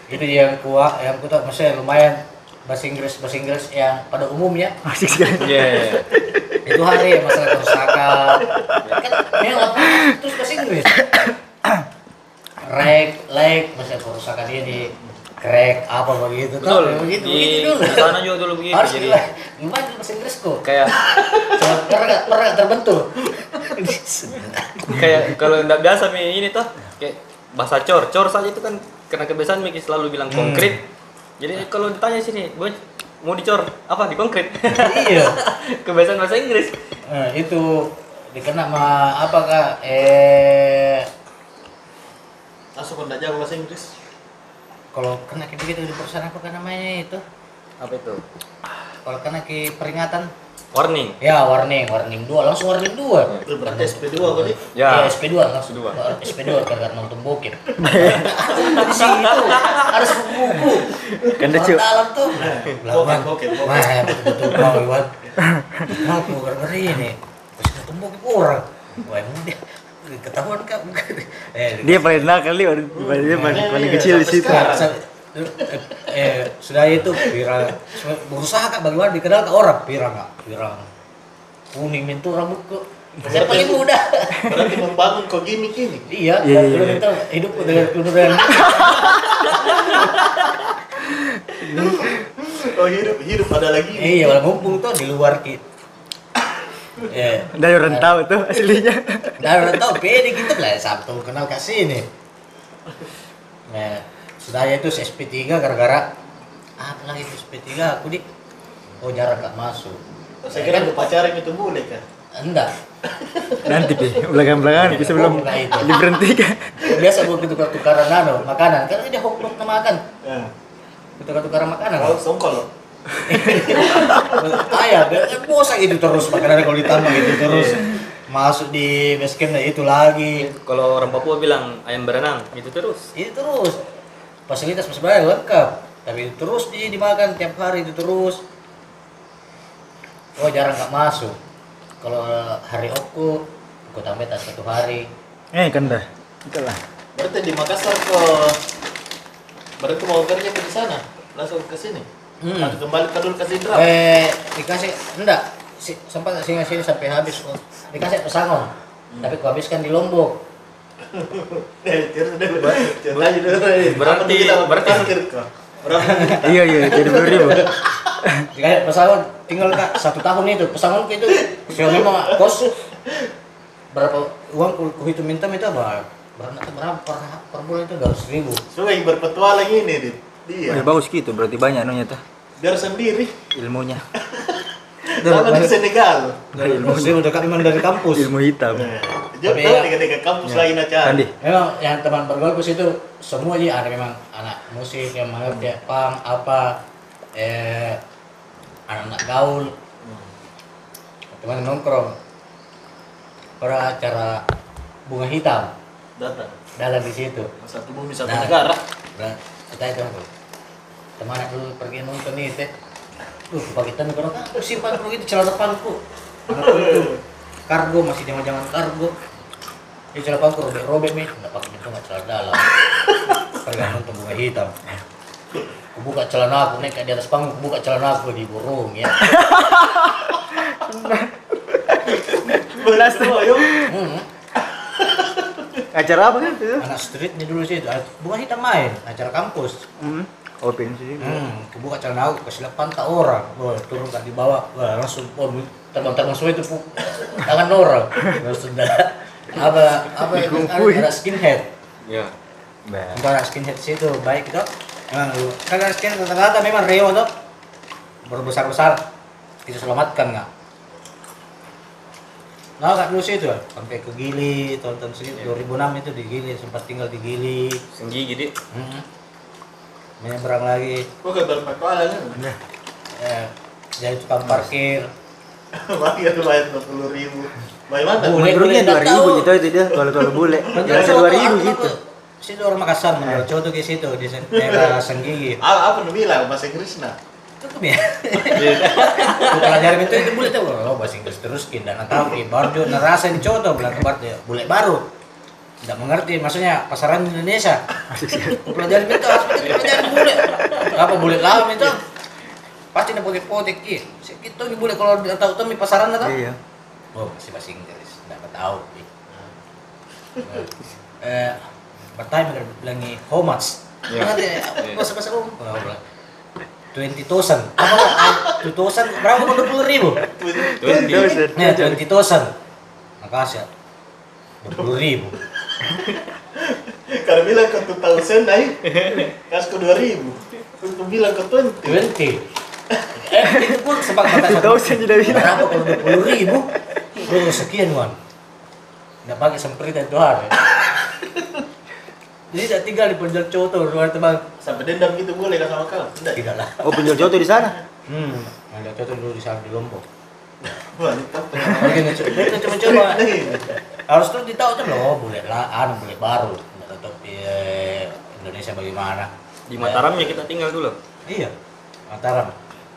Itu yang kuat, yang kuat maksudnya lumayan bahasa Inggris bahasa Inggris yang pada umumnya. Asik sekali. Iya, iya. itu hari masalah kerusakan. Kan memang apa terus bahasa Inggris. Rek like masalah kerusakan ini crack apa begitu. Betul. Tau, begitu Di begitu dulu. sana juga dulu begitu. harus Jadi. gimana bahasa Inggris kok? Kayak pernah pernah terbentur? Kayak kalau nggak biasa nih ini tuh kayak bahasa cor. Cor saja itu kan karena kebiasaan Miki selalu bilang konkret jadi kalau ditanya sini "Boy, mau dicor apa? Di konkret? Iya. [LAUGHS] Kebiasaan bahasa Inggris. Nah, itu dikena sama apakah eh Langsung kau enggak jago bahasa Inggris. kalau kena kayak begitu di perusahaan apa kan namanya itu. Apa itu? Kalau kena ke peringatan warning. Ya warning, warning dua langsung warning dua. Berarti SP2 kok nih. Ya, Ya. SP2 langsung SP2 [LAUGHS] karena nonton bokep. [LAUGHS] Di sini tuh ada sepupu. Kan dia cu- dalam tuh. Bokep, bokep, bokep. Wah, betul-betul kau Iwan. Aku gara-gara ini. Pas nonton bokep orang. Wah, emang dia ketahuan kan? Eh, Dia paling nakal dia, dia paling, paling kecil di situ. Eh, eh, sudah itu pira. Berusaha kak bagaimana dikenal ke orang pirang kak. Pirang kuning mintu rambutku saya paling muda? Berarti membangun kok gimmick ini. iya Iya, iya, iya, iya. itu hidupku dengan kemudian Oh hidup hidup ada lagi. iya malah mumpung tuh di luar ki eh. Dari orang tahu tuh aslinya. udah tahu pede gitu lah. Sabtu kenal kak sini nah sudah itu SP3 gara-gara apa lagi itu SP3 aku di oh jarang gak masuk Saya kira lu pacaran itu boleh kan. enggak Nanti pi, belakangan-belakangan bisa belum itu. diberhentikan. biasa gue tukar-tukaran anu makanan karena dia hoklok na makan Ya. tukar-tukaran makanan Kalau songkol loh. [LAUGHS] ayah biar kan bosan itu terus makanan kalau ditambah gitu terus masuk di base camp nah itu lagi Kalau orang Papua bilang ayam berenang, itu terus. itu terus fasilitas banyak lengkap tapi itu terus di dimakan tiap hari itu terus oh jarang nggak masuk kalau hari oku aku tambah tas satu hari Eh kan dah. Itulah. Berarti di Makassar ke berarti mau kerja ke di sana langsung ke sini. Hmm. Atau kembali ke dulu ke Sindra. Eh, dikasih enggak si, sempat singa sini sampai habis dikasih pesangon tapi aku habiskan di Lombok Eh. Berarti- berarti-? Iya iya, jadi dua ribu. [LAUGHS] dikasih pesangon tinggal kak satu tahun itu pesangon itu saya memang kos berapa uang ku, hitung minta minta berapa berapa berapa per, per bulan itu dua ribu yang berpetualang ini, Dit. Oh, Dia. ya bagus gitu, berarti banyak anunya tuh Biar sendiri. ilmunya. [LAUGHS] Sama di Senegal. dari dua ribu dekat memang dari kampus Ilmu hitam. Nah, Jauh Tapi tahu ya- dekat-dekat kampus ya. lagi acara. Andi. memang yang teman bergaul itu semua aja ada memang anak musik yang mengerti pang apa eh anak-anak gaul teman nongkrong pada acara bunga hitam Datang. dalam di situ Satu bumi satu Nah. negara. dan kita itu teman aku pergi nonton nih teh pakai tangan kalau aku simpan dulu itu celana itu kargo masih zaman kargo. Ini celana depanku robek robek nih nggak pakai itu nggak celana dalam. Pergi nonton bunga hitam. Aku buka celana aku naik di atas panggung aku buka celana aku di burung ya. Belas tuh, yuk. hmm. Acara apa kan itu? anak street nih dulu sih. Bunga hitam main acara kampus. Hmm. Open sih. Hmm, kebuka celana aku kasih lepan tak orang, Wah, turun tak di bawah, Wah, langsung oh, terbang-terbang semua itu tangan orang, langsung dah. Apa apa itu ada, skinhead, Ya. Itu ada skinhead situ baik itu, memang lu kan ada skinhead rata-rata memang reo tuh berbesar besar kita selamatkan nggak? Nah, kak dulu situ sampai ke Gili tahun-tahun segitu 2006 itu di Gili sempat tinggal di Gili, Senggi gede. hmm. Menyeberang lagi, Bukan berpetualang kan? eh, jadi tukang parkir, [LAUGHS] Bagi aku bayar dua puluh ribu. Bagaimana? Boleh. Menurutnya dua ribu gitu itu dia kalau kalau bule. Biasa cowok dua ribu gitu. Situ orang Makassar menjual cowok tuh ke situ di daerah [LAUGHS] Senggigi. Apa apa bilang bahasa Inggris nah? Tutup ya. [LAUGHS] Aku pelajarin itu itu bule tuh. Oh bahasa Inggris terus dan tahu ki baru dia ngerasain cowok tuh bilang kembar dia bule baru. Tidak mengerti maksudnya pasaran Indonesia. Aku pelajarin itu harus itu pelajarin bule. Apa bule lama itu? Pasti nak potek-potek ki. Segitu nih bule kalau dia tahu tuh di pasaran tuh. Iya. Oh, masih bahasa Inggris. Tidak tahu. Eh, bertanya bilang nih, how much? Iya. Nanti bahasa bahasa lu. Twenty thousand. Apa? Two thousand. Berapa? Dua puluh ribu. Twenty. Nih, twenty thousand. Makasih. Dua puluh ribu. [LAUGHS] Kalau bilang ke 2000 naik, kas ke 2000. Untuk bilang ke 20. Twenty. [LAUGHS] Eh, itu pun sempat kata thousand tidak bilang. Berapa kalau dua puluh ribu? Sekian wan. Nggak pakai semprit itu hari. Jadi tidak tinggal di penjual tuh, luar teman. Sampai dendam gitu boleh kan sama kau? Tidak. Tidak lah. Oh penjual tuh di sana. Hmm, ada cowok tuh dulu di sana di Lombok. [LAUGHS] Wah, ngecoba, itu cuma coba. Harus tuh ditahu tuh loh, boleh lah, anu boleh baru. Nggak tetap eh, Indonesia bagaimana? Di Mataram ya kita tinggal dulu. Iya, Mataram.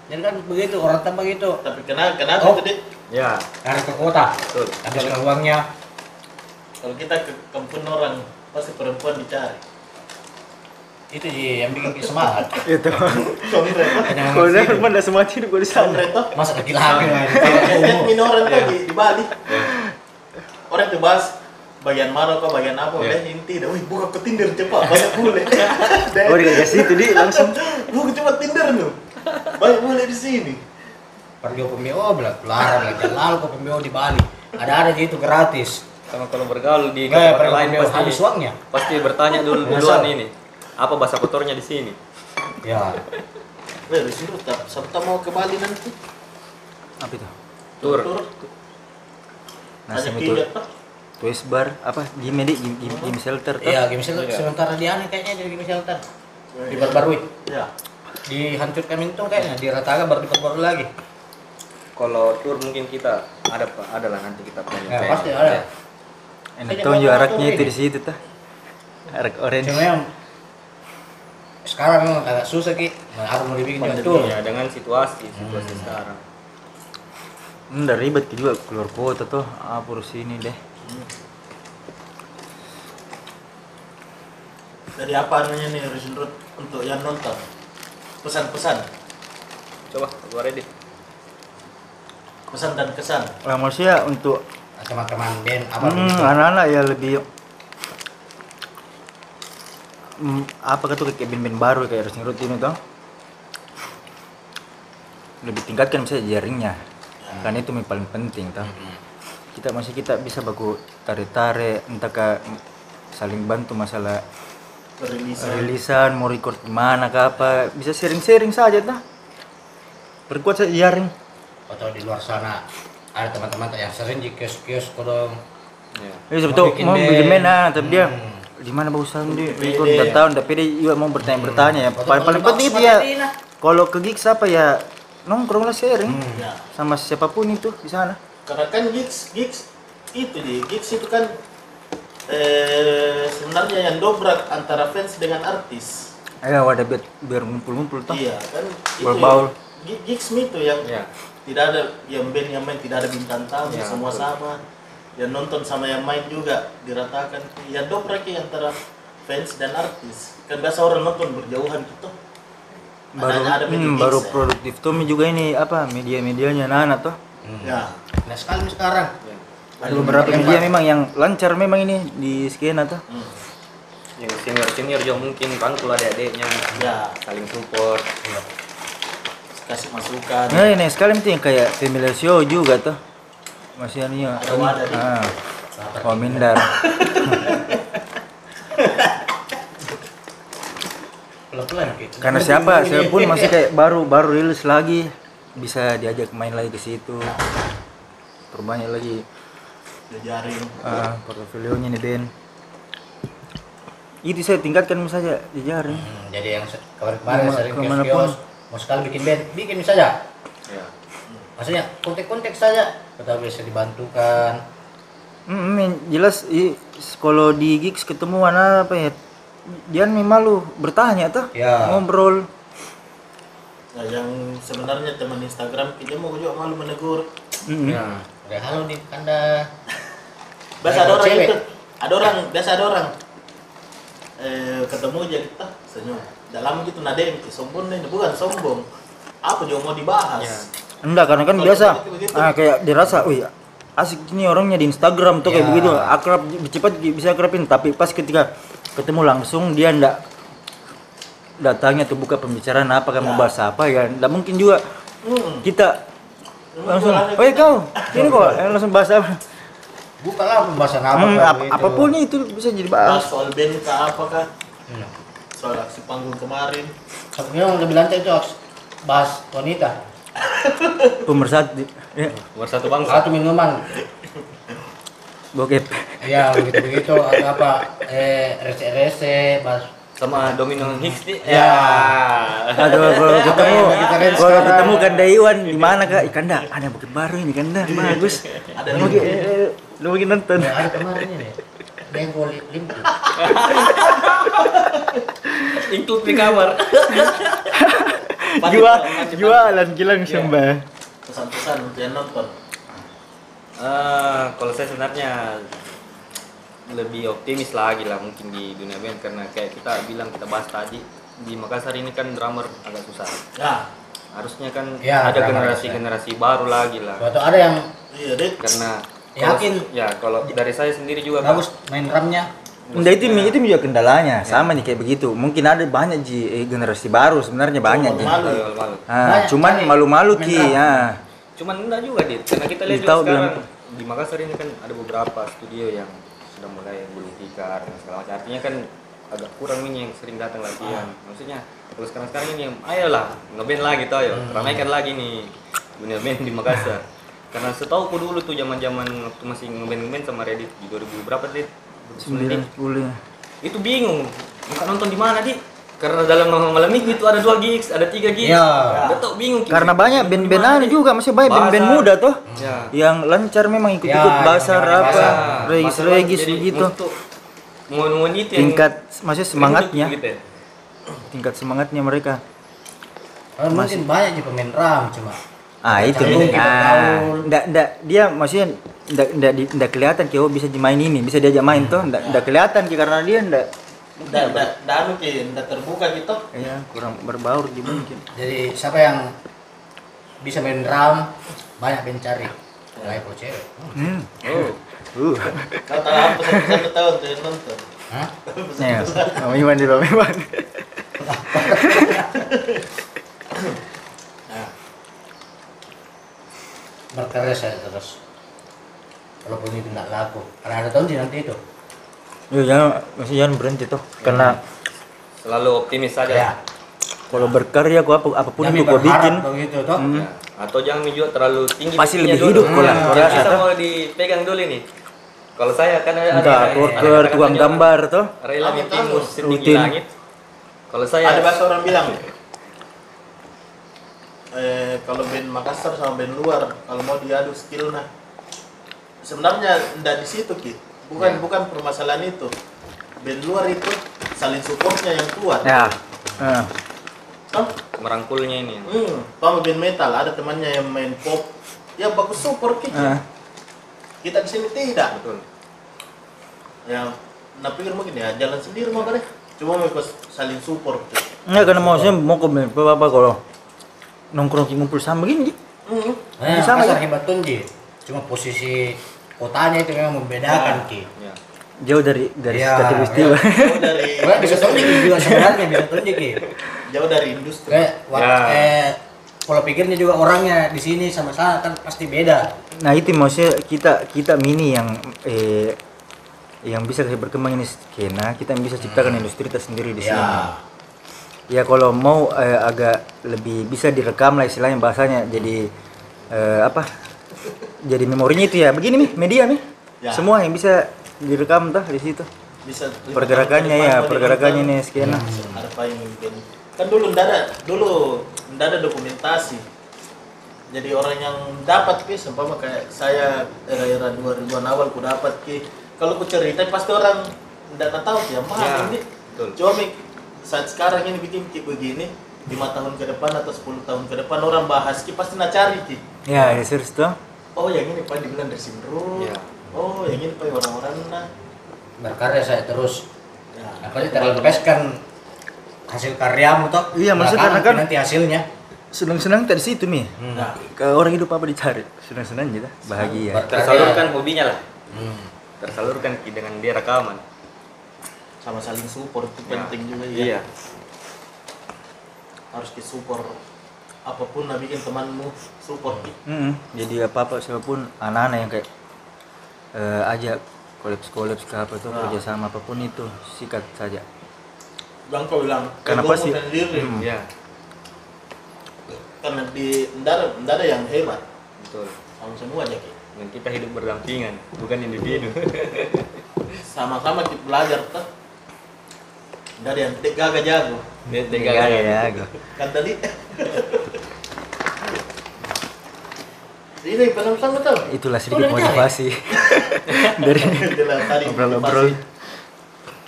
Jadi kan begitu, orang tambah begitu. Tapi kenapa kenapa Oh. itu, Dik? Ya, Cari ke kota, betul. habiskan uangnya. Kalau kita ke kampung orang, pasti perempuan dicari. Itu sih yang bikin kita semangat. [LAUGHS] Itu. Kalau gitu. udah memang udah semua hidup gue di sana. Masa laki-laki main. Minoran tuh di, di Bali. Orang tuh bahas bagian mana kok bagian apa udah inti dah wih buka ke Tinder cepat banyak bule [LAUGHS] Oh dikasih itu di langsung. buka cepat Tinder nu banyak bule di sini Pergi ke PMO, bilang kelar, bilang jalan ke PMO di Bali. Ada-ada gitu gratis. Sama kalau bergaul di tempat lain pasti habis uangnya. pasti bertanya dulu duluan ini. Apa bahasa kotornya di sini? Ya, Weh, di sini tak serta mau ke Bali nanti Apa itu? Tur. tur Nasi hanya itu. Twist bar apa? Gym di gym, gym, gym shelter tuh. iya game shelter. Iya. Sementara di aneh kayaknya jadi game shelter. Diperbarui. ya Dihancurkan itu kayaknya, diratakan baru diperbarui lagi. Kalau tur mungkin kita ada ada lah nanti kita punya. Ya, pasti ada. Enak tuh juga araknya itu di situ tuh. Arak orange. Cuma yang sekarang memang agak susah ki. Nah, aku mau dibikin tuh. Ya dengan situasi situasi sekarang. Hmm, udah ribet juga keluar kota tuh. Ah, urus ini deh. dari apa namanya nih Resin Road untuk yang nonton? Pesan-pesan. Coba keluar deh. pesan dan kesan. Lah maksudnya untuk Teman-teman band apa hmm, anak-anak ya lebih hmm, apa kata kayak band-band baru kayak Racing Road ini tuh? Lebih tingkatkan misalnya jaringnya karena itu yang paling penting tuh kita masih kita bisa baku tarik-tarik entah ke saling bantu masalah perilisan rilisan mau record di mana ke apa bisa sharing-sharing saja dah perkuat saja jaring Atau di luar sana ada teman-teman yang sering di kios-kios kodong. Ya. Eh sebetulnya mau bikin nah, tapi dia Hmm. di mana dia record ya. udah tahun tapi dia juga mau bertanya-bertanya ya. Atau Paling, paling penting itu ya kalau ke gigs apa ya nongkrong lah sharing Hmm. ya sama siapa pun itu di sana. karena kan gigs gigs itu di gigs itu kan eh, sebenarnya yang dobrak antara fans dengan artis Ayo wadah biar biar ngumpul-ngumpul tuh. iya kan itu gi- gigs itu yang Ya. tidak ada yang band yang main tidak ada bintang tamu Ya, semua betul. sama yang nonton sama yang main juga diratakan yang dobrak ya antara fans dan artis kan biasa orang nonton berjauhan gitu Baru ada, ada hmm, baru ya. produktif tuh juga ini apa media-medianya anak-anak tuh. Hmm. ya Nah sekali sekarang. Ya. Ada beberapa media memang yang lancar memang ini di skena tuh. Hmm. Yang senior senior juga mungkin rangkul adik-adiknya. ya Saling support. kasih masukan Nah, ini sekali itu yang kayak family show juga tuh. Masih anu ya. Ada mindar. [LAUGHS] Pelan-pelan gitu. Karena siapa, siapa pun [LAUGHS] masih kayak baru baru rilis lagi bisa diajak main lagi ke situ. Perbanyak lagi jaring ah, portofolionya nih Ben. Itu saya tingkatkan saja di jaring. Hmm, jadi yang kemarin-kemarin Kema- sering kios-kios, mau sekali bikin band, bikin saja. Ya. Maksudnya kontek-kontek saja, kita bisa dibantukan. Hmm, men, jelas i, kalau di gigs ketemu mana apa ya? Dia nih malu bertanya tuh, Ya. ngobrol. nah yang sebenarnya teman Instagram kita mau juga malu menegur Mm-mm. Ya. Udah halo nih anda. [LAUGHS] biasa ada orang cewek. itu ada orang biasa ada orang eh, ketemu aja kita senyum dalam gitu nade sombong nih bukan sombong apa juga mau dibahas Ya. Enggak, karena kan Kalau biasa begitu-begitu. ah, kayak dirasa, wih asik ini orangnya di Instagram tuh kayak Ya. begitu, akrab cepat bisa akrabin, tapi pas ketika ketemu langsung dia ndak datangnya tuh buka pembicaraan apa kan mau Ya. bahas apa ya, ndak mungkin juga hmm. kita langsung, oh kita- kau, ini kok [LAUGHS] eh, langsung bahas apa? Bukalah pembahasan apa Hmm, ap- begitu. apa pun itu bisa jadi bahas soal band kah apa kah Hmm. soal aksi panggung kemarin Sebenarnya yang lebih lancar itu harus bahas wanita. Pemersatu, ya, Bersatu bangsa. Satu minuman. bokep. Ya begitu begitu atau apa eh rese rese bahas sama Domino Hicks nih. Ya. Aduh, kalau ketemu, kalau ketemu Kanda Iwan di mana kak? Kanda, ada bukit baru ini Kanda, bagus. Ada Lu lagi, lu lagi nonton. Ya, ada kemarin ini. Bengkol limpih. Include di kamar. Jual, jualan kilang sembah. Pesan-pesan untuk yang nonton. Eh, kalau saya sebenarnya lebih optimis lagi lah mungkin di dunia band karena kayak kita bilang kita bahas tadi di Makassar ini kan drummer agak susah. Ya, Harusnya kan Ya, ada generasi-generasi baru lagi lah. Waktu ada yang iya deh. Karena Yakin? kalau- ya kalau dari saya sendiri juga bagus main drumnya. Enggak itu itu juga kendalanya, sama nih kayak begitu. Mungkin ada banyak ji eh, generasi baru sebenarnya banyak ji. Malu. malu. Ah, Banyak cuman malu-malu ki ya. Cuman enggak juga dit, karena kita lihat juga sekarang bilang- di Makassar ini kan ada beberapa studio yang sudah mulai gulung tikar dan segala macam. Artinya kan agak kurang ini yang sering datang latihan. Maksudnya kalau sekarang sekarang ini ayolah ngeband lagi toh ayo ramaikan lagi nih dunia band di Makassar. Karena setahu ku dulu tuh zaman-zaman waktu masih ngeband ngeband sama Reddit di 2000 berapa dit? 9 2009. 10 ya. Itu bingung. Mau nonton di mana dit? Karena dalam malam minggu itu ada dua gigs, ada tiga gigs. Ya. Udah tau bingung. Karena banyak band-band anu juga masih banyak band-band muda tuh. Ya. Yang lancar memang ikut-ikut Ya, basar apa, regis-regis begitu. itu yang Tingkat maksudnya semangatnya, gitu ya. tingkat semangatnya mereka. Oh, mungkin banyak nih pemain drum cuma. Ah itu nih. Ah, ndak ndak dia maksudnya ndak ndak di- ndak kelihatan kayak oh bisa dimain ini, bisa diajak main tuh, ndak ndak kelihatan ki karena dia ndak Dan dan ki ndak terbuka gitu. ya kurang berbaur di mungkin. Jadi siapa yang bisa main drum banyak yang cari. Mulai pro cewek. Hmm. Oh. Uh. Kau tahu apa satu tahun tuh yang nonton. Hah? Ya, Om Iwan di Om Iwan. Berkarya saya terus. Walaupun itu tidak laku. Karena ada tahun sih nanti itu. Ya jangan masih jangan berhenti tuh. Karena Selalu optimis saja. Ya. kalau berkarya aku apa apa pun itu gua bikin, begitu toh. Hmm. Ya. Atau jangan juga terlalu tinggi. Pasti lebih dulu. hidup kok lah, Hmm. rasa, bisa toh. mau dipegang dulu nih. Kalau saya kan ada entah ada- worker, ada tukang kata-katanya, gambar tuh. Rela tahu. setinggi langit. Kalau saya Ada bahasa orang bilang eh kalau band Makassar sama band luar kalau mau diadu skill nah sebenarnya ndak di situ ki bukan Ya. bukan permasalahan itu band luar itu saling supportnya yang kuat Ya. Ah. Toh? merangkulnya ini. Hmm, paham band metal ada temannya yang main pop ya bagus support ki Ah. kita di sini tidak Betul. ya nah pikir mungkin ya jalan sendiri mau deh cuma mau saling support Ki. Enggak karena maksudnya mau ke apa apa kalau nongkrong ngumpul sama gini. Ji. hmm. Nah, Sama, ya? hebat tuh. Cuma posisi kotanya itu memang membedakan Ki. Ya. Jauh dari dari Ya, katulistiwa. jauh dari [LAUGHS] bisa tunjuk juga sebenarnya bisa tunjuk Ki. jauh dari industri Kayak Ya. eh pola pikirnya juga orangnya di sini sama sana kan pasti beda. Nah itu maksudnya kita kita mini yang eh yang bisa kasih berkembang ini skena kita yang bisa ciptakan industri kita sendiri di sini. Ya. Ya kalau mau eh, agak lebih bisa direkam lah istilahnya bahasanya jadi eh, apa? Jadi memorinya itu ya begini nih media nih. Ya. Semua yang bisa direkam tuh di situ. bisa Pergerakannya ya, pergerakannya nih apa yang mungkin kan dulu ndak ada dulu ndak ada dokumentasi jadi orang yang dapat ki seumpama kayak saya era-era 2000-an awal ku dapat ki kalau ku cerita pasti orang ndak tahu ya mah Ya, ini betul. cuma saat sekarang ini bikin ki begini lima tahun ke depan atau 10 tahun ke depan orang bahas ki pasti nak cari ki Ya, ya serius tuh. Oh yang ini pak dibilang dari Simru Ya. oh yang ini pak orang-orang nah Berkarya saya terus. ya. Apa sih terlepaskan hasil karyamu toh? Iya, maksudnya karena kan- nanti hasilnya. Senang-senang di situ mi. Nah, Kalau orang hidup apa dicari? Senang-senang gitu, bahagia. Tersalurkan hobinya lah. Hmm. Tersalurkan ki dengan dia rekaman. sama saling support itu Ya. penting juga ya Iya. harus di support apa pun nah bikin temanmu support Ki. Mm-mm. Jadi apa apa siapa pun anak-anak yang kayak eh, ajak kolaps kolaps ke apa tuh Nah. kerjasama apa pun itu sikat saja. Bang kau bilang Karena egomu pasti- sendiri Hmm. Iya. karena di ndak ada yang hebat Betul. sama semua aja Ki. Dan kita hidup berdampingan, bukan individu. sama-sama kita belajar tuh Dari yang dek gaga jago. Tiga ya, gua. Kan tadi. Ini penampasan betul. Itulah sedikit motivasi [LAUGHS] dari Ngobrol-ngobrol.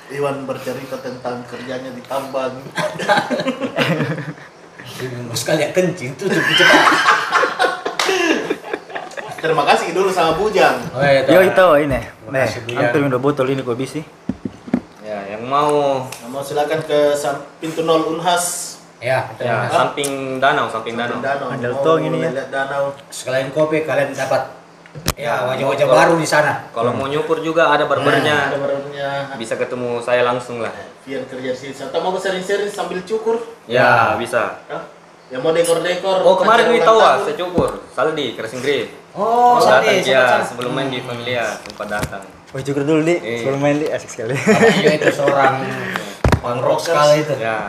Iwan bercerita tentang kerjanya di tambang. [LAUGHS] sekali ya kencing tuh tuh cepat Terima kasih dulu sama Bujang. oh, iya, Yo itu ini. Nih, ya. hampir minum botol ini kok bisa. Ya, yang mau mau silakan ke pintu nol Unhas. ya ya samping danau, samping danau. Danau. Ada Mau tong ini ya. danau. sekalian kopi kalian dapat ya wajah-wajah Kalau- baru di sana Kalau mau nyukur juga ada Ada barbernya. Bisa ketemu saya langsung lah. Vian kerja sini. Atau mau sering-sering sambil cukur? Ya, bisa. Hah? Yang mau dekor-dekor. Oh, kemarin ulang tahu ah, saya cukur. Saldi, Crashing Grade. oh dia sempat sebelum main di Familia, sempat datang. Oh, cukur dulu di Iya. sebelum main di asik sekali. Namanya [LAUGHS] itu seorang pangrok sekali itu Ya.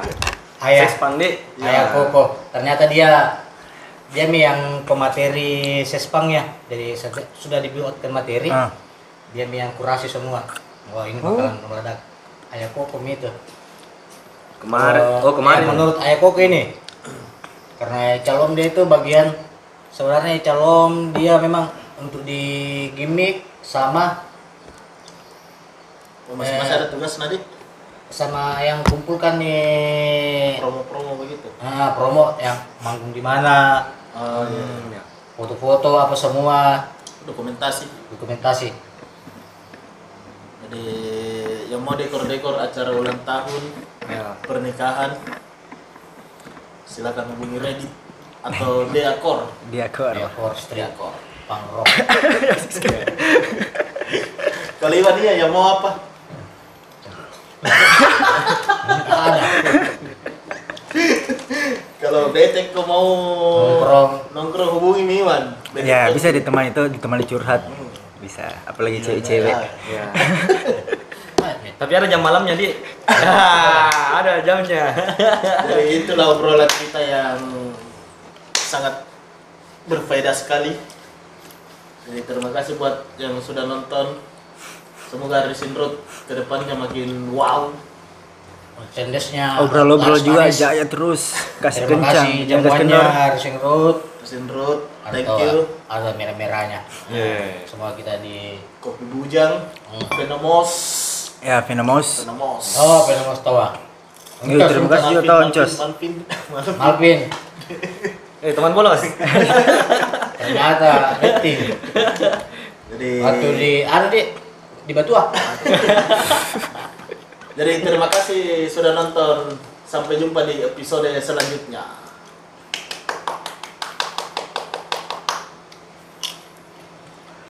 ayah Sespang, Dik. ayah koko ternyata dia dia mi yang pemateri sespang ya jadi sudah dibuatkan materi Ah. dia yang kurasi semua wah ini bakalan meledak ayah koko itu Kemarin, Eh, oh kemarin. ya, menurut ayah koko ini karena calon dia itu bagian sebenarnya calon dia memang untuk di gimmick sama Oh, masih masih ada tugas Nadik? sama yang kumpulkan nih Promo-promo begitu. ah, promo yang manggung di mana Oh, iya. Hmm, ya. foto-foto apa semua Dokumentasi. dokumentasi Jadi yang mau dekor-dekor acara ulang tahun, Ya. pernikahan, silakan hubungi Reddit atau [LAUGHS] Deakor. Dia kor. ya for street Deakor. punk rock [LAUGHS] Kalau Iwan dia yang mau apa? Kalau Detek kau mau nongkrong nongkrong hubungi Iwan. Ya, bisa ditemani itu ditemani curhat. Bisa, apalagi cewek-cewek. Ya. Ah, [LAUGHS] Tapi ada jam malamnya. Ya, [LAUGHS] ada jamnya. [LAUGHS] Jadi itulah obrolan kita yang sangat berfaedah sekali. Jadi terima kasih buat yang sudah nonton. Semoga Resin Road ke depannya makin wow. Cendesnya Obrol-obrol juga Manis. jaya terus. Kasih Terima kencang, kasih jangan kasih kendor. Racing Road Resin Road, thank Atau you. ada merah-merahnya Iya. semua kita di Kopi Bujang, Hmm. Venomos, Ya, Venomous. Venomos. oh Penomos Tawa Yo, terima kasih juga tahun, Cos. Malvin, [LAUGHS] Malvin. Eh, teman bola, Mas. [LAUGHS] ternyata rating Jadi, waktu di ada di di Batua [LAUGHS] jadi terima kasih sudah nonton. Sampai jumpa di episode selanjutnya.